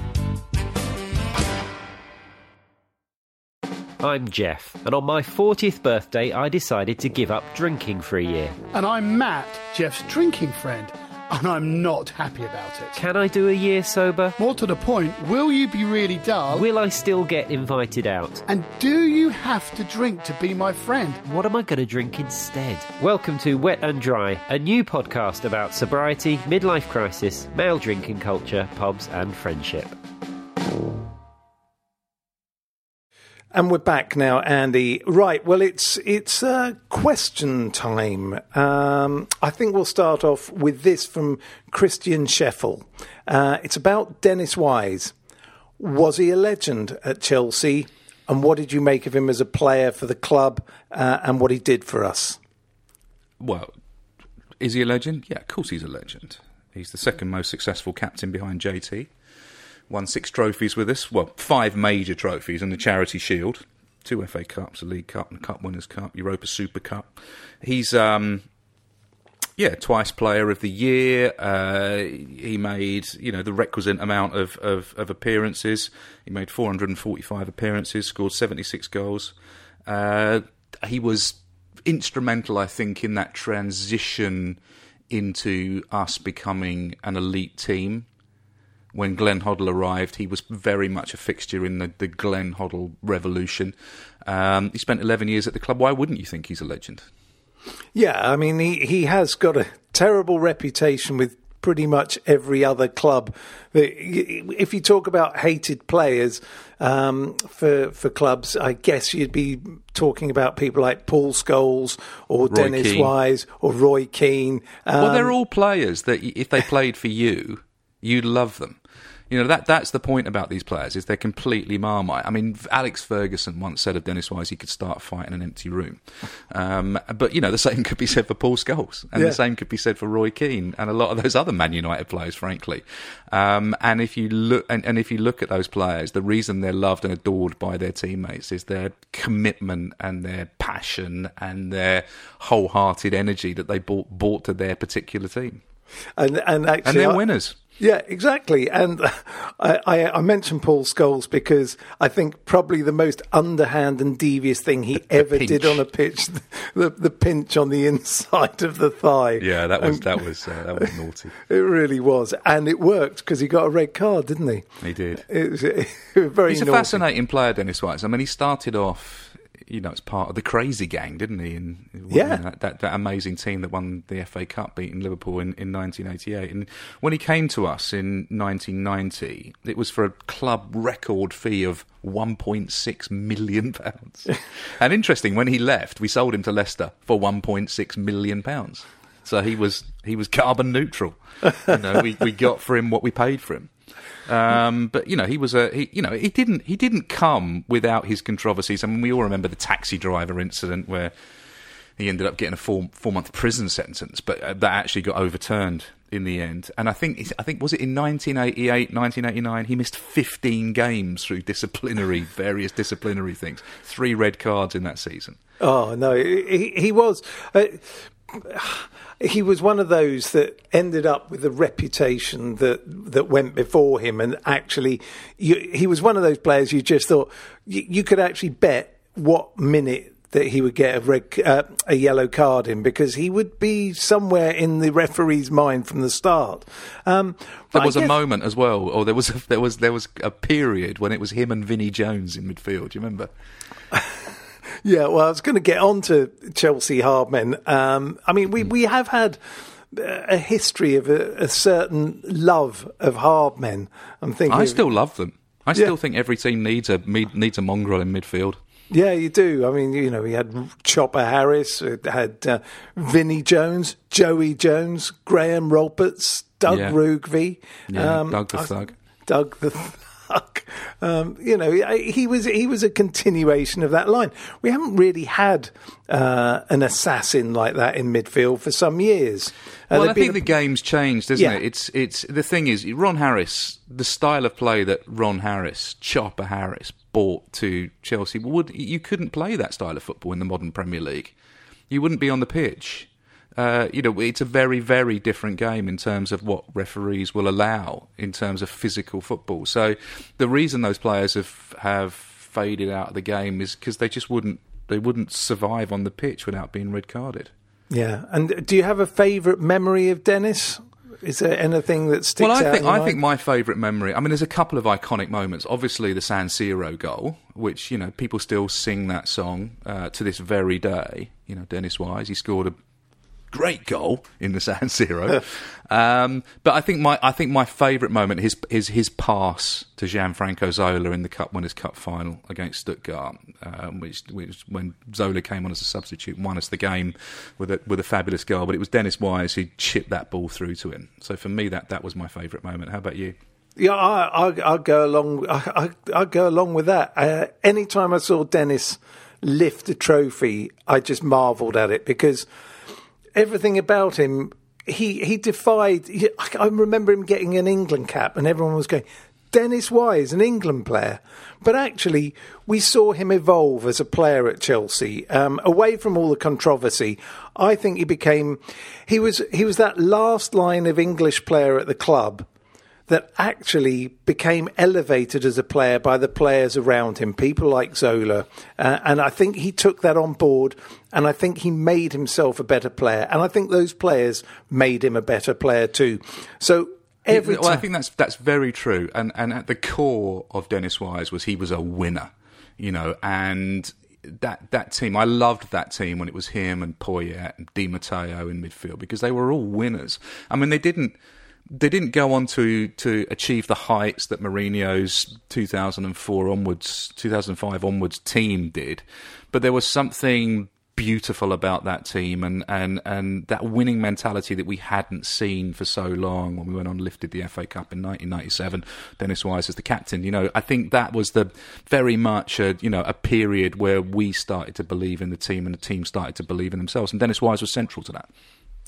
I'm Jeff, and on my 40th birthday, I decided to give up drinking for a year. And I'm Matt, Jeff's drinking friend, and I'm not happy about it. Can I do a year sober? More to the point, will you be really dull? Will I still get invited out? And do you have to drink to be my friend? What am I going to drink instead? Welcome to Wet and Dry, a new podcast about sobriety, midlife crisis, male drinking culture, pubs, and friendship. And we're back now, Andy. Right, well, it's it's uh, question time. Um, I think we'll start off with this from Christian Sheffel. Uh, it's about Dennis Wise. Was he a legend at Chelsea? And what did you make of him as a player for the club uh, and what he did for us? Well, is he a legend? Yeah, of course he's a legend. He's the second most successful captain behind JT won six trophies with us. Well, five major trophies and the Charity Shield, two FA Cups, a League Cup, and a Cup Winners' Cup, Europa Super Cup. He's um, yeah, twice Player of the Year. Uh, he made you know the requisite amount of, of, of, appearances. He made 445 appearances, scored 76 goals. Uh, he was instrumental, I think, in that transition into us becoming an elite team when Glenn Hoddle arrived, he was very much a fixture in the, the Glenn Hoddle revolution. Um, he spent 11 years at the club. Why wouldn't you think he's a legend? Yeah, I mean, he, he has got a terrible reputation with pretty much every other club. If you talk about hated players um, for for clubs, I guess you'd be talking about people like Paul Scholes or Roy Dennis Keane. Wise or Roy Keane. Um, well, they're all players that if they played for you, you'd love them. You know that that's the point about these players is they're completely marmite. I mean, Alex Ferguson once said of Dennis Wise he could start a fight in an empty room, um, but you know the same could be said for Paul Scholes, and yeah. the same could be said for Roy Keane and a lot of those other Man United players, frankly. Um, and if you look and, and if you look at those players, the reason they're loved and adored by their teammates is their commitment and their passion and their wholehearted energy that they brought, brought to their particular team. And and actually, and they're winners. Yeah, exactly. And I, I, I, mentioned Paul Scholes because I think probably the most underhand and devious thing he the, ever did on a pitch, the, the pinch on the inside of the thigh. Yeah, that was that was uh, that was naughty. It really was, and it worked because he got a red card, didn't he? He did. It was, it was very. He's naughty. a fascinating player, Dennis Wise. I mean, he started off you know, it's part of the crazy gang, didn't he? And yeah, that, that, that, amazing team that won the FA Cup, beating Liverpool in, in 1988. And when he came to us in 1990, it was for a club record fee of 1.6 million pounds. and interesting, when he left, we sold him to Leicester for 1.6 million pounds. So he was he was carbon neutral. you know, we, we got for him what we paid for him. Um, but you know, he was a he, you know he didn't he didn't come without his controversies. I mean, we all remember the taxi driver incident where he ended up getting a four four month prison sentence, but uh, that actually got overturned in the end. And I think I think was it in 1988, 1989, he missed 15 games through disciplinary various disciplinary things, three red cards in that season. Oh no, he, he was. Uh, he was one of those that ended up with a reputation that that went before him, and actually, you, he was one of those players you just thought you, you could actually bet what minute that he would get a red, uh, a yellow card in because he would be somewhere in the referee's mind from the start. Um, there was guess... a moment as well, or there was a, there was there was a period when it was him and Vinnie Jones in midfield. Do you remember? Yeah, well, I was going to get on to Chelsea Hardman. Um, I mean, we, we have had a history of a, a certain love of hardmen. I'm thinking. I still love them. I still yeah. think every team needs a needs a mongrel in midfield. Yeah, you do. I mean, you know, we had Chopper Harris, had uh, Vinnie Jones, Joey Jones, Graham Roberts, Doug yeah. Rougvie, yeah, um, Doug the Thug. Doug the Um, you know, he was he was a continuation of that line. We haven't really had uh, an assassin like that in midfield for some years. Uh, well, I think a... the game's changed, isn't yeah. it? It's it's the thing is Ron Harris, the style of play that Ron Harris, Chopper Harris, brought to Chelsea would you couldn't play that style of football in the modern Premier League. You wouldn't be on the pitch uh, you know, it's a very, very different game in terms of what referees will allow in terms of physical football. So the reason those players have have faded out of the game is because they just wouldn't they wouldn't survive on the pitch without being red carded. Yeah, and do you have a favourite memory of Dennis? Is there anything that sticks well, I out? think I mind? think my favourite memory. I mean, there's a couple of iconic moments. Obviously, the San Siro goal, which you know people still sing that song uh, to this very day. You know, Dennis Wise, he scored a great goal in the San Siro. um, but I think my I think my favourite moment is is his pass to Gianfranco Zola in the Cup Winners' Cup final against Stuttgart, um, which, which when Zola came on as a substitute won us the game with a with a fabulous goal. But it was Dennis Wise who chipped that ball through to him. So for me, that that was my favourite moment. How about you? Yeah, I, I, I go along. I, I, I go along with that. Uh, anytime I saw Dennis lift a trophy, I just marvelled at it because everything about him, he he defied. He, I remember him getting an England cap, and everyone was going. Dennis Wise, an England player. But actually, we saw him evolve as a player at Chelsea. Um, away from all the controversy, I think he became he was he was that last line of English player at the club that actually became elevated as a player by the players around him, people like Zola. Uh, and I think he took that on board and I think he made himself a better player. And I think those players made him a better player too. So every well, I think that's that's very true. And and at the core of Dennis Wise was he was a winner, you know, and that that team I loved that team when it was him and Poyet and Di Matteo in midfield because they were all winners. I mean they didn't they didn't go on to, to achieve the heights that Mourinho's 2004 onwards, 2005 onwards team did, but there was something beautiful about that team and, and, and that winning mentality that we hadn't seen for so long when we went on lifted the FA Cup in 1997. Dennis Wise as the captain, you know, I think that was the very much a you know a period where we started to believe in the team and the team started to believe in themselves, and Dennis Wise was central to that.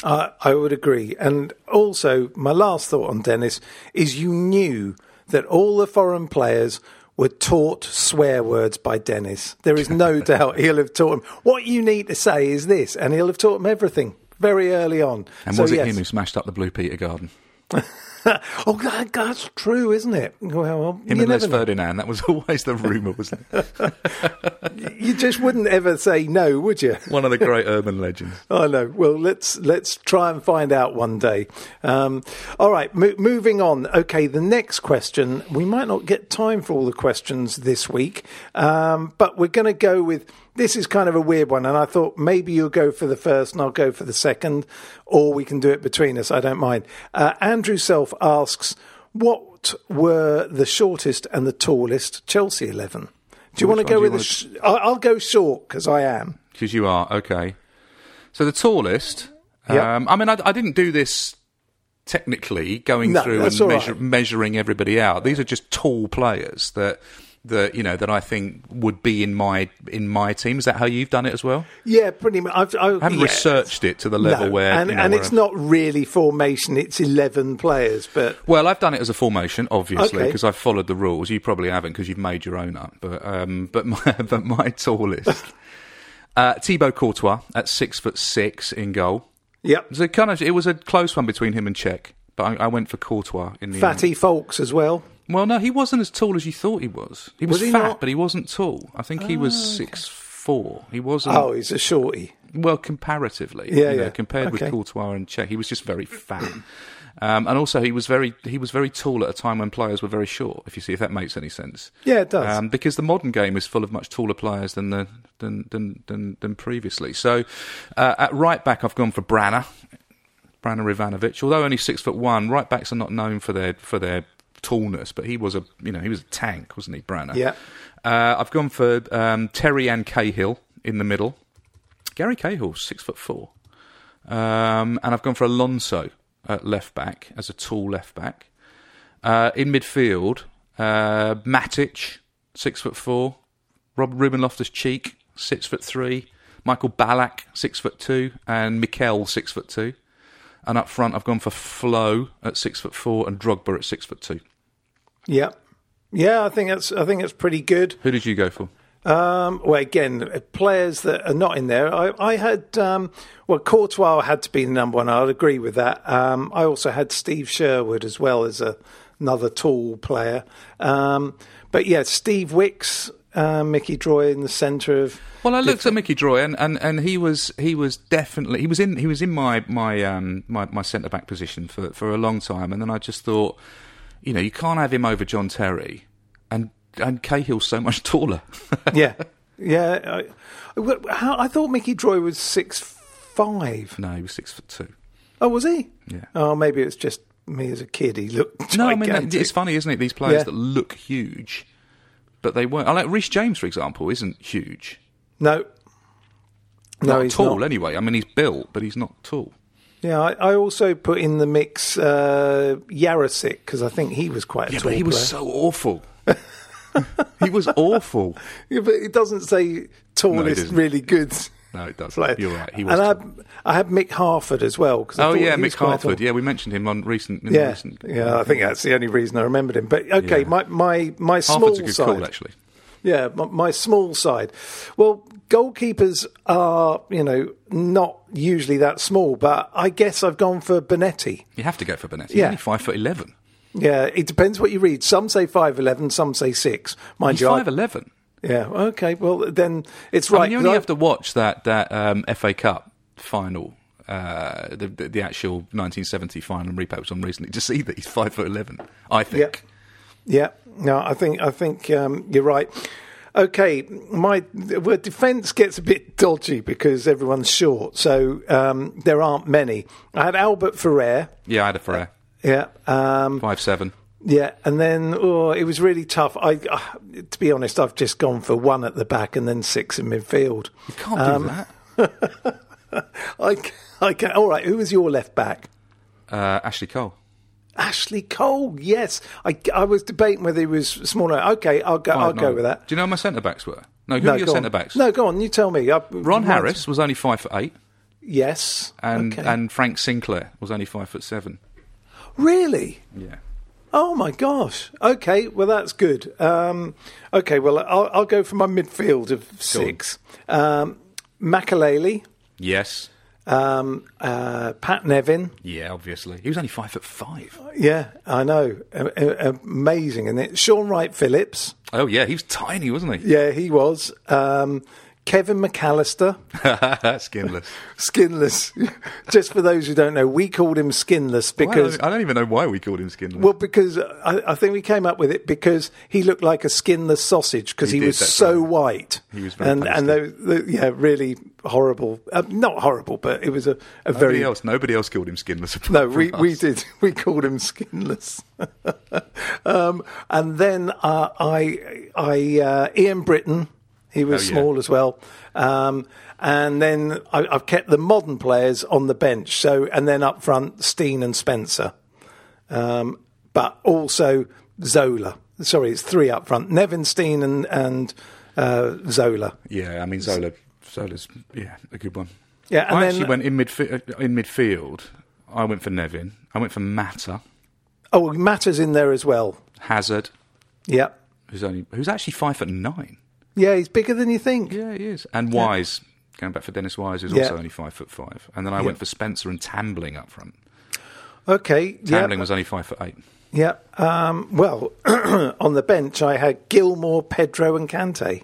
I I would agree. And also, my last thought on Dennis is you knew that all the foreign players were taught swear words by Dennis. There is no doubt he'll have taught them. What you need to say is this, and he'll have taught them everything very early on. And So, was it yes. him who smashed up the Blue Peter Garden? oh, that, that's true, isn't it? Well, Him and Les. Ferdinand. That was always the rumour, wasn't it? You just wouldn't ever say no, would you? One of the great urban legends. I know. Well, let's let's try and find out one day. Um, all right, mo- moving on. Okay, the next question. We might not get time for all the questions this week, um, but we're going to go with. This is kind of a weird one, and I thought maybe you'll go for the first and I'll go for the second, or we can do it between us. I don't mind. Uh, Andrew Self asks, "What were the shortest and the tallest Chelsea eleven? Do you Which want to go with the? Sh- I- I'll go short because I am. Because you are, okay. So the tallest. Yep. Um, I mean, I, I didn't do this technically, going No, through and measure, right. measuring everybody out. These are just tall players that. That you know that I think would be in my in my team. Is that how you've done it as well? Yeah, pretty much. I've, I, I haven't yeah. researched it to the level no, where and, you know, and where it's I- not really formation; it's eleven players. But Well, I've done it as a formation, obviously, Okay. because I've followed the rules. You probably haven't because you've made your own up. But um, but my but my tallest, uh, Thibaut Courtois at six foot six in goal. yep, It was a kind of it was a close one between him and Cech, but I, I went for Courtois in the Fatty end. Foulkes as well. Well, no, he wasn't as tall as you thought he was. He was, Was he fat, not? but he wasn't tall. I think he was six four. He wasn't. Oh, he's a shorty. Well, comparatively, Yeah, you know, yeah. compared Okay. with Courtois and Cech, he was just very fat. Um, and also, he was very he was very tall at a time when players were very short. If you see if that makes any sense. Yeah, it does. Um, because the modern game is full of much taller players than the than than than, than previously. So, uh, at right back, I've gone for Brana, Brana Ivanovic. Although only six foot one, right backs are not known for their for their tallness, but he was a you know he was a tank, wasn't he, Brana? Yeah. Uh, I've gone for um, Terry Ann Cahill in the middle. Gary Cahill, six foot four. Um, and I've gone for Alonso at left back as a tall left back. Uh, in midfield, uh, Matic, six foot four. Rob Ruben Loftus Cheek, six foot three. Michael Ballack, six foot two, and Mikel, six foot two. And up front, I've gone for Flo at six foot four and Drogba at six foot two. Yep. Yeah, I think that's I think that's pretty good. Who did you go for? Um, well, again, players that are not in there. I, I had, um, well, Courtois had to be the number one. I'd agree with that. Um, I also had Steve Sherwood as well as a, another tall player. Um, but yeah, Steve Wicks, uh, Mickey Droy in the centre of. Well, I looked at Mickey Droy, and, and, and he was he was definitely he was in he was in my my um, my, my centre back position for for a long time, and then I just thought, you know, you can't have him over John Terry, and and Cahill's so much taller. yeah, yeah. I, how, I thought Mickey Droy was six five. No, he was six foot two. Oh, was he? Yeah. Oh, maybe it's just me as a kid. He looked. No, I mean it's funny, isn't it? These players Yeah. that look huge, but they weren't. I like Reece James, for example, isn't huge. No. No, not he's tall not. anyway. I mean, he's built, but he's not tall. Yeah, I, I also put in the mix uh, Jarosik because I think he was quite a Yeah, tall but he was so awful. he was awful. Yeah, but it doesn't say tallest, doesn't. really good. No, it doesn't. player. You're right. He was. and I. I had Mick Harford as well. 'cause I Oh yeah, Mick Harford. Yeah, we mentioned him on recent. In Yeah, recent, yeah. I think that's the only reason I remembered him. But okay, Yeah. my my my small Harford's a good side. call, actually. Yeah, my, my small side. Well, goalkeepers are you know not usually that small, but I guess I've gone for Bonetti. You have to go for Bonetti. He's Yeah. only five foot eleven. Yeah, it depends what you read. Some say five eleven, some say six. Mind He's you, I- five eleven. Yeah. Okay. Well, then it's I right. mean, you only I- have to watch that that um, FA Cup final, uh, the, the the actual 1970 final and replay was on recently to see that he's five foot eleven. I think. Yeah. No, I think I think um, you're right. Okay, my well, defence gets a bit dodgy because everyone's short, so um, there aren't many. I had Albert Ferrer. Yeah, I had a Ferrer. Yeah. Um, Five seven. Yeah, and then oh, it was really tough. I, uh, to be honest, I've just gone for one at the back and then six in midfield. You can't Um, do that. I, I can. All right, who was your left back? Uh, Ashley Cole. Ashley Cole. Yes, I, I was debating whether he was smaller. Okay, I'll go. I'll Five go with that. Do you know who my centre backs were? No, who no, were your centre backs? No, go on. You tell me. I, Ron. Harris was only five foot eight, Yes. and okay. and Frank Sinclair was only five foot seven. really. Yeah. Oh my gosh. Okay, well that's good. Um, okay, well I'll, I'll go for my midfield of six. Um, Makelele, Yes. Um, uh, Pat Nevin. Yeah, obviously. He was only five foot five. Yeah, I know. A- a- amazing, and it. Shaun Wright Phillips. Oh yeah, he was tiny, wasn't he? Yeah, he was. Um, Kevin McAllister, Skinless. skinless. Just for those who don't know, we called him skinless because I don't even know why we called him Skinless. Well, because I, I think we came up with it because he looked like a skinless sausage because He he, was so right. white. He was very and and they, they- yeah, really horrible. Uh, not horrible, but it was a, a nobody very else. Nobody else called him Skinless. no. We we did we called him skinless. um, and then uh, I I uh, Ian Britton. He was Oh, yeah. small as well. Um, and then I, I've kept the modern players on the bench. So and then up front, Steen and Spencer um, but also Zola. Sorry, it's three up front: Nevin Steen and and uh, Zola. Yeah, I mean Zola. Zola's yeah a good one. Yeah, and I then actually went in midfi- in midfield. I went for Nevin. I went for Mata. oh, Mata's in there as well. Hazard, Yeah, who's only who's actually five foot nine. Yeah, he's bigger than you think. Yeah, he is. And Wise, going back for Dennis Wise, who's Yeah. also only five foot five. And then I Yeah. went for Spencer and Tambling up front. Okay, yeah, Tambling was only five foot eight. yeah. Um, well, on the bench, I had Gilmour, Pedro, and Kante.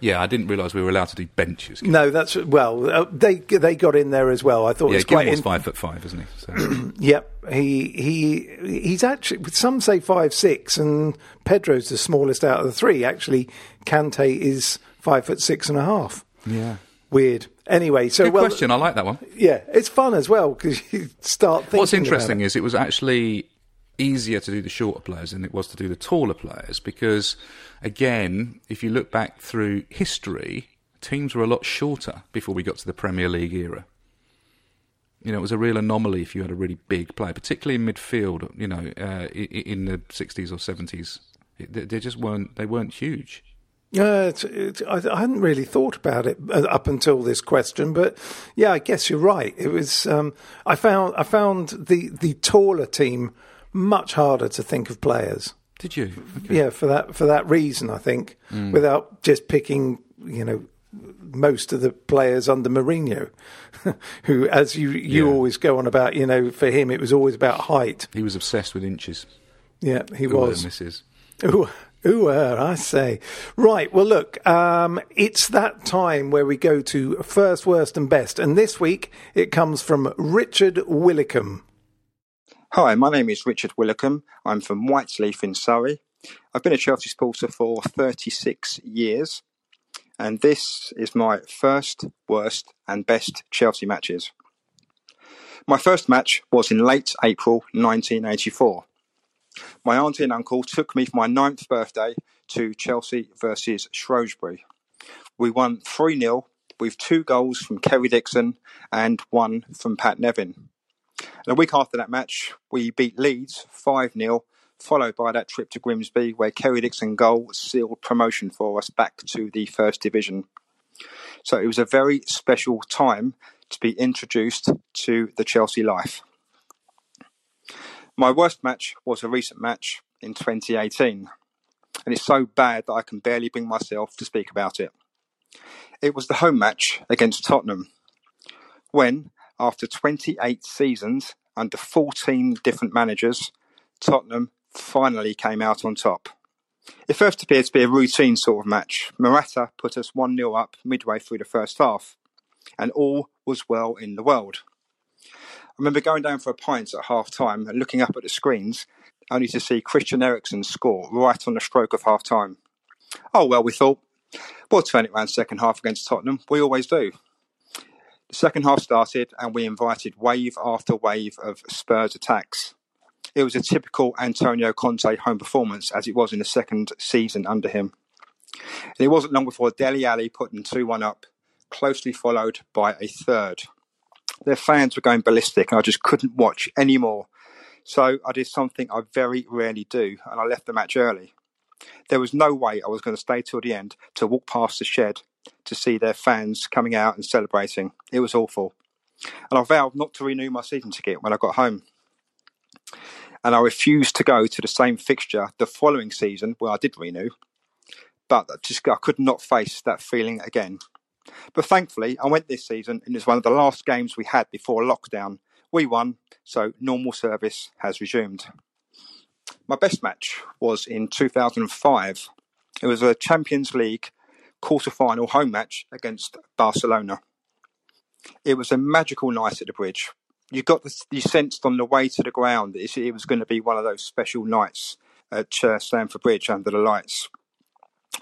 Yeah, I didn't realise we were allowed to do benches. No, that's well. Uh, they they got in there as well. I thought it yeah, was quite. In- five foot five, isn't he? So, Yep, he he he's actually. Some say five six, and Pedro's the smallest out of the three. Actually, Kante is five foot six and a half. yeah. Weird. Anyway, so Good well, question. I like that one. yeah, it's fun as well because you start thinking. What's interesting it. is it was actually easier to do the shorter players than it was to do the taller players because, again, if you look back through history, teams were a lot shorter before we got to the Premier League era. You know, it was a real anomaly if you had a really big player, particularly in midfield. You know, uh, in the sixties or seventies, they just weren't. They weren't huge. Yeah, it's, it's, I, I hadn't really thought about it uh, up until this question, but yeah, I guess you're right. It was. Um, I found I found the the taller team much harder to think of players. Did you? Okay. Yeah, for that for that reason, I think, Mm. without just picking, you know, most of the players under Mourinho, who, as you you Yeah. always go on about, you know, for him it was always about height. He was obsessed with inches. Yeah, he Ooh, was. Mrs. Ooh, ooh, I say. Right, well, look, um, it's that time where we go to first, worst, and best. And this week it comes from Richard Willicombe. Hi, my name is Richard Willicombe. I'm from Whyteleafe in Surrey. I've been a Chelsea supporter for 36 years, and this is my first, worst, and best Chelsea matches. My first match was in late April 1984. My auntie and uncle took me for my ninth birthday to Chelsea versus Shrewsbury. We won 3 0 with two goals from Kerry Dixon and one from Pat Nevin. And a week after that match, we beat Leeds 5 0, followed by that trip to Grimsby, where Kerry Dixon goal sealed promotion for us back to the First Division. So it was a very special time to be introduced to the Chelsea life. My worst match was a recent match in 2018, and it's so bad that I can barely bring myself to speak about it. It was the home match against Tottenham, when, after 28 seasons under 14 different managers, Tottenham finally came out on top. It first appeared to be a routine sort of match. Morata put us 1 0 up midway through the first half, and all was well in the world. I remember going down for a pint at half time and looking up at the screens, only to see Christian Eriksen score right on the stroke of half time. Oh, well, we thought, we'll turn it round second half against Tottenham. We always do. The second half started and we invited wave after wave of Spurs attacks. It was a typical Antonio Conte home performance as it was in the second season under him. And it wasn't long before Dele Alli put them 2 1 up, closely followed by a third. Their fans were going ballistic and I just couldn't watch anymore. So I did something I very rarely do and I left the match early. There was no way I was going to stay till the end to walk past the shed to see their fans coming out and celebrating. It was awful. And I vowed not to renew my season ticket when I got home. And I refused to go to the same fixture the following season where I did renew. But I just I could not face that feeling again. But thankfully, I went this season and it was one of the last games we had before lockdown. We won, so normal service has resumed. My best match was in 2005. It was a Champions League quarter-final home match against Barcelona. It was a magical night at the bridge. You got the, you sensed on the way to the ground that it was going to be one of those special nights at uh, Stamford Bridge under the lights.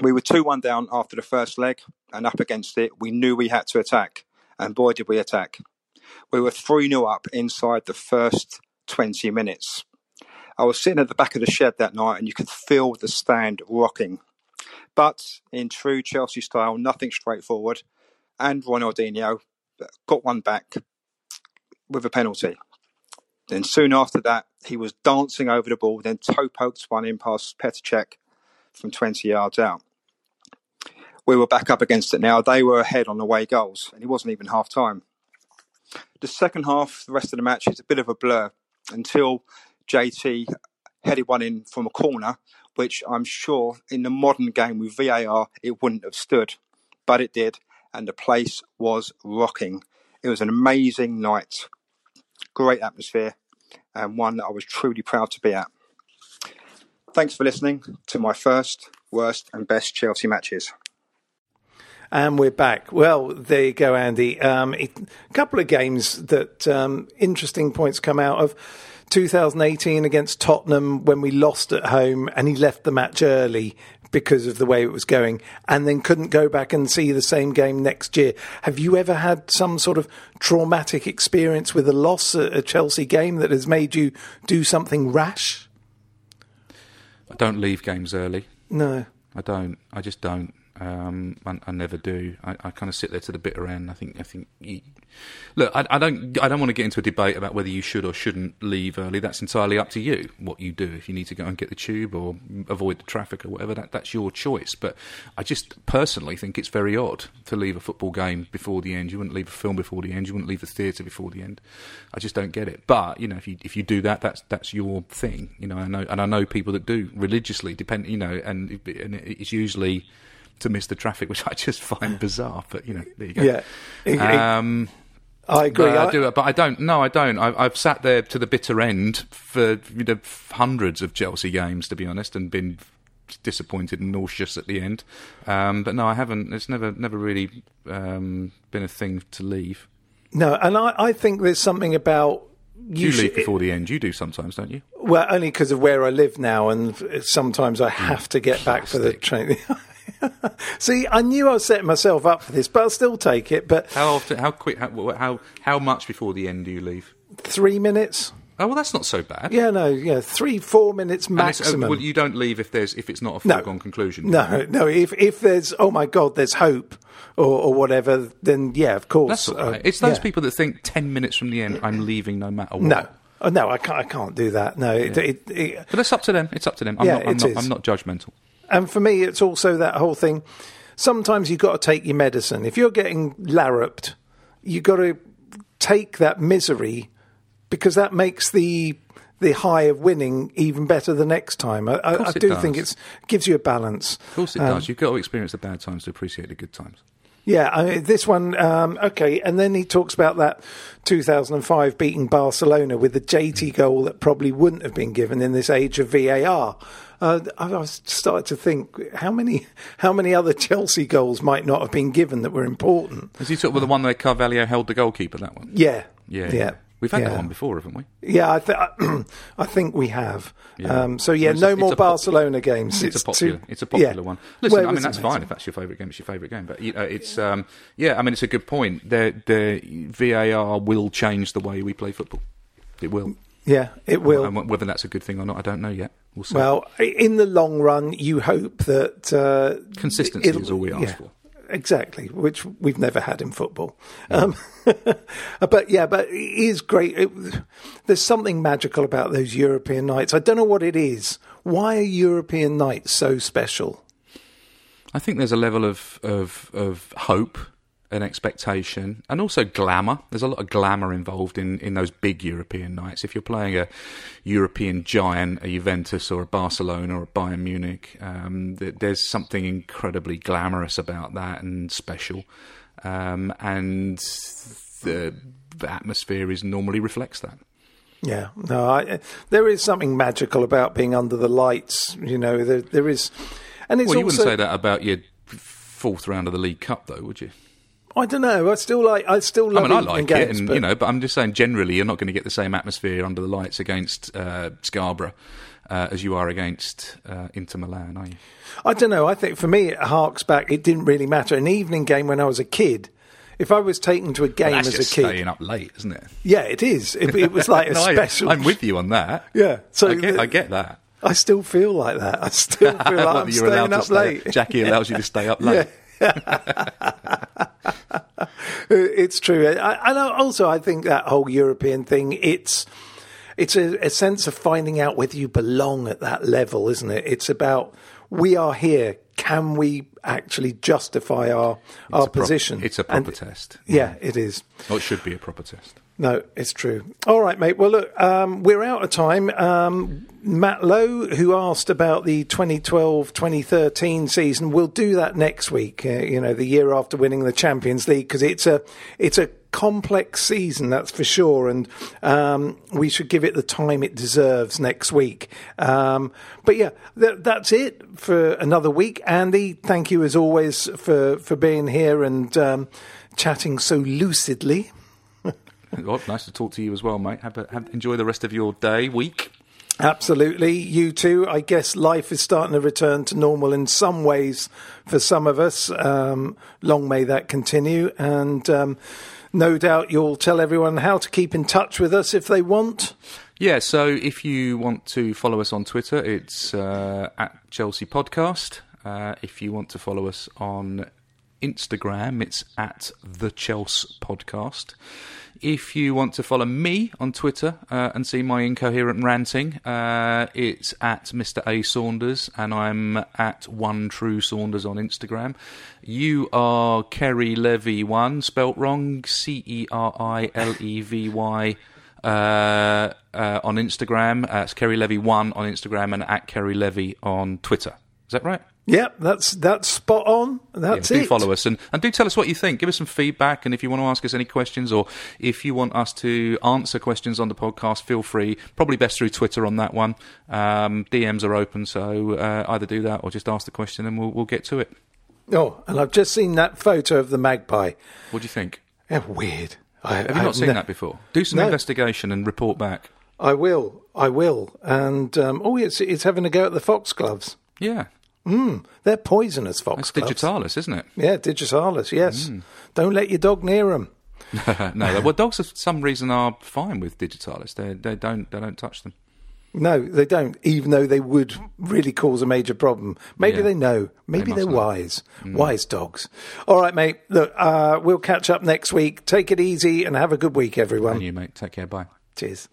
We were 2 1 down after the first leg, and up against it, we knew we had to attack. And boy, did we attack. We were 3 0 up inside the first 20 minutes. I was sitting at the back of the shed that night, and you could feel the stand rocking. But in true Chelsea style, nothing straightforward. And Ronaldinho uh, got one back with a penalty. Then soon after that, he was dancing over the ball, then toe poked one in past Petr Cech from 20 yards out. We were back up against it now. They were ahead on away goals, and it wasn't even half time. The second half, the rest of the match, is a bit of a blur until JT headed one in from a corner, which I'm sure in the modern game with VAR it wouldn't have stood, but it did, and the place was rocking. It was an amazing night, great atmosphere, and one that I was truly proud to be at. Thanks for listening to my first, worst, and best Chelsea matches. And we're back. Well, there you go, Andy. Um, a couple of games that um, interesting points come out of 2018 against Tottenham when we lost at home and he left the match early because of the way it was going and then couldn't go back and see the same game next year. Have you ever had some sort of traumatic experience with a loss at a Chelsea game that has made you do something rash? I don't leave games early. No. I don't. I just don't. Um, I, I never do. I, I kind of sit there to the bitter end. I think. I think. You, look, I, I don't. I don't want to get into a debate about whether you should or shouldn't leave early. That's entirely up to you. What you do, if you need to go and get the tube or avoid the traffic or whatever, that, that's your choice. But I just personally think it's very odd to leave a football game before the end. You wouldn't leave a film before the end. You wouldn't leave the theatre before the end. I just don't get it. But you know, if you if you do that, that's that's your thing. You know, I know, and I know people that do religiously. Depend, you know, and, and it's usually to miss the traffic, which I just find bizarre. But you know, there you go. Yeah. Um, I agree. I, I- do, but I don't. No, I don't. I, I've sat there to the bitter end for you know hundreds of Chelsea games, to be honest, and been disappointed and nauseous at the end. Um, but no, I haven't. It's never, never really um, been a thing to leave. No, and I, I think there's something about You, should- leave before the end. You do sometimes, don't you? Well, only because of where I live now, and sometimes I have to get back for the train. See, I knew I was setting myself up for this, but I'll still take it. But How often? How quick? How, how how much before the end do you leave? three minutes? Oh well, that's not so bad. Yeah, no, yeah, three, four minutes uh, maximum. well, you don't leave if there's if it's not a No. foregone conclusion. no, no. If if there's oh my god, there's hope or, or whatever, then yeah, of course. That's all right. uh, it's those yeah. people that think ten minutes from the end, I'm leaving no matter what. No, oh, no, I can't. I can't do that. No, it, it, it, But it's up to them. It's up to them. I'm Yeah, not. I'm it not, is. I'm not judgmental. And for me, it's also that whole thing. Sometimes you've got to take your medicine. If you're getting larruped, you've got to take that misery because that makes the the high of winning even better the next time. I, I, I do does. think it gives you a balance. Of course, it Um, does. You've got to experience the bad times to appreciate the good times. Yeah, I mean, this one, um, okay. And then he talks about that 2005 beating Barcelona with the JT goal that probably wouldn't have been given in this age of VAR. Uh, I was started to think how many how many other Chelsea goals might not have been given that were important. Is he talking about the one where Carvalho held the goalkeeper? That one. Yeah, Yeah. yeah. We've had yeah. that one before, haven't we? Yeah, I, th- I think we have. Yeah. Um, so yeah, It's no it's more a pop- Barcelona games. It's, a too- popular. it's a popular yeah. one. Listen, it I mean was that's fine if that's your favourite game. It's your favourite game, but you know, it's um, yeah. I mean, it's a good point. The the VAR will change the way we play football. It will. Yeah, it will. And whether that's a good thing or not, I don't know yet. We'll see. Well, in the long run, you hope that uh, Consistency is all we ask yeah, for. Exactly, which we've never had in football. Um, but yeah, but it is great. It, there's something magical about those European nights. I don't know what it is. Why are European nights so special? I think there's a level of, of, of hope and expectation and also glamour. There's a lot of glamour involved in, in those big European nights. If you're playing a European giant, a Juventus or a Barcelona or a Bayern Munich, um, th- there's something incredibly glamorous about that and special. Um, and the, the atmosphere is normally reflects that. Yeah, no, I, there is something magical about being under the lights. You know, there, there is, and it's well, you also. wouldn't say that about your fourth round of the League Cup, though, would you? I don't know. I still like. I still love. I mean, I like games, it, and but- you know, but I'm just saying, generally, you're not going to get the same atmosphere under the lights against uh, Scarborough uh, as you are against uh, Inter Milan, are you? I don't know. I think for me, it harks back. It didn't really matter. An evening game when I was a kid. If I was taken to a game That's as a kid, staying up late, isn't it? yeah, it is. It, it was like a No, I- special. I'm with you on that. Yeah, so I get, the- I get that. I still feel like that. I still feel like I'm staying up stay- late. Jackie allows you to stay up late. it's true, I, and also I think that whole European thing. It's it's a, a sense of finding out whether you belong at that level, isn't it? It's about we are here. Can we actually justify our our a prop- position? it's a And- proper test. Yeah, it is. Well, it should be a proper test. No, it's true. All right, mate. Well, look, um, we're out of time. Um, Matt Lowe, who asked about the 2012 2013 season, we'll do that next week, uh, you know, the year after winning the Champions League, because it's a, it's a complex season, that's for sure. And um, we should give it the time it deserves next week. Um, but yeah, th- that's it for another week. Andy, thank you as always for, for being here and um, chatting so lucidly. Well, nice to talk to you as well, mate. Have, a, have enjoy the rest of your day, week. Absolutely. You too. I guess life is starting to return to normal in some ways for some of us. Um, long may that continue. And um, no doubt you'll tell everyone how to keep in touch with us if they want. Yeah, so if you want to follow us on Twitter, it's uh, at Chelsea Podcast. Uh, if you want to follow us on Instagram, it's at the Chelsea Podcast. If you want to follow me on Twitter uh, and see my incoherent ranting, uh, it's at Mr. A Saunders, and I'm at One True Saunders on Instagram. You are Ceri Levy One, spelt wrong, C E R I L E V Y. Uh, uh, on Instagram, uh, it's Ceri Levy One on Instagram, and at Ceri Levy on Twitter. Is that right? Yep, that's that's spot on. That's yeah, do it. follow us and, and do tell us what you think. Give us some feedback, and if you want to ask us any questions or if you want us to answer questions on the podcast, feel free. Probably best through Twitter on that one. Um, DMs are open, so uh, either do that or just ask the question, and we'll we'll get to it. Oh, and I've just seen that photo of the magpie. What do you think? Yeah, weird. I, Have you I- not seen no- that before? Do some No. investigation and report back. I will. I will. And um, oh, it's it's having a go at the foxgloves. Yeah, Mm, they're poisonous that's foxgloves. digitalis, isn't it? Yeah, digitalis. Yes. Hmm. Don't let your dog near them. no, well, dogs for some reason are fine with digitalis. They they don't they don't touch them. No, they don't. Even though they would really cause a major problem. Maybe Yeah. they know. Maybe must they are know. wise. Wise dogs. All right, mate. Look, uh, we'll catch up next week. Take it easy and have a good week, everyone. And you, mate. Take care. Bye. Cheers.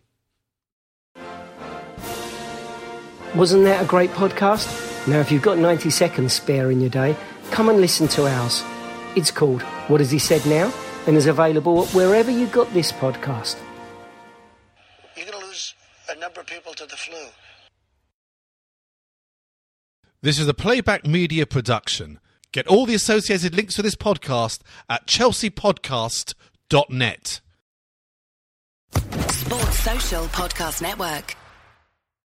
Wasn't that a great podcast? Now, if you've got 90 seconds spare in your day, come and listen to ours. It's called What Has He Said Now? and is available wherever you got this podcast. You're going to lose a number of people to the flu. This is a playback media production. Get all the associated links for this podcast at chelseapodcast.net. Sports Social Podcast Network.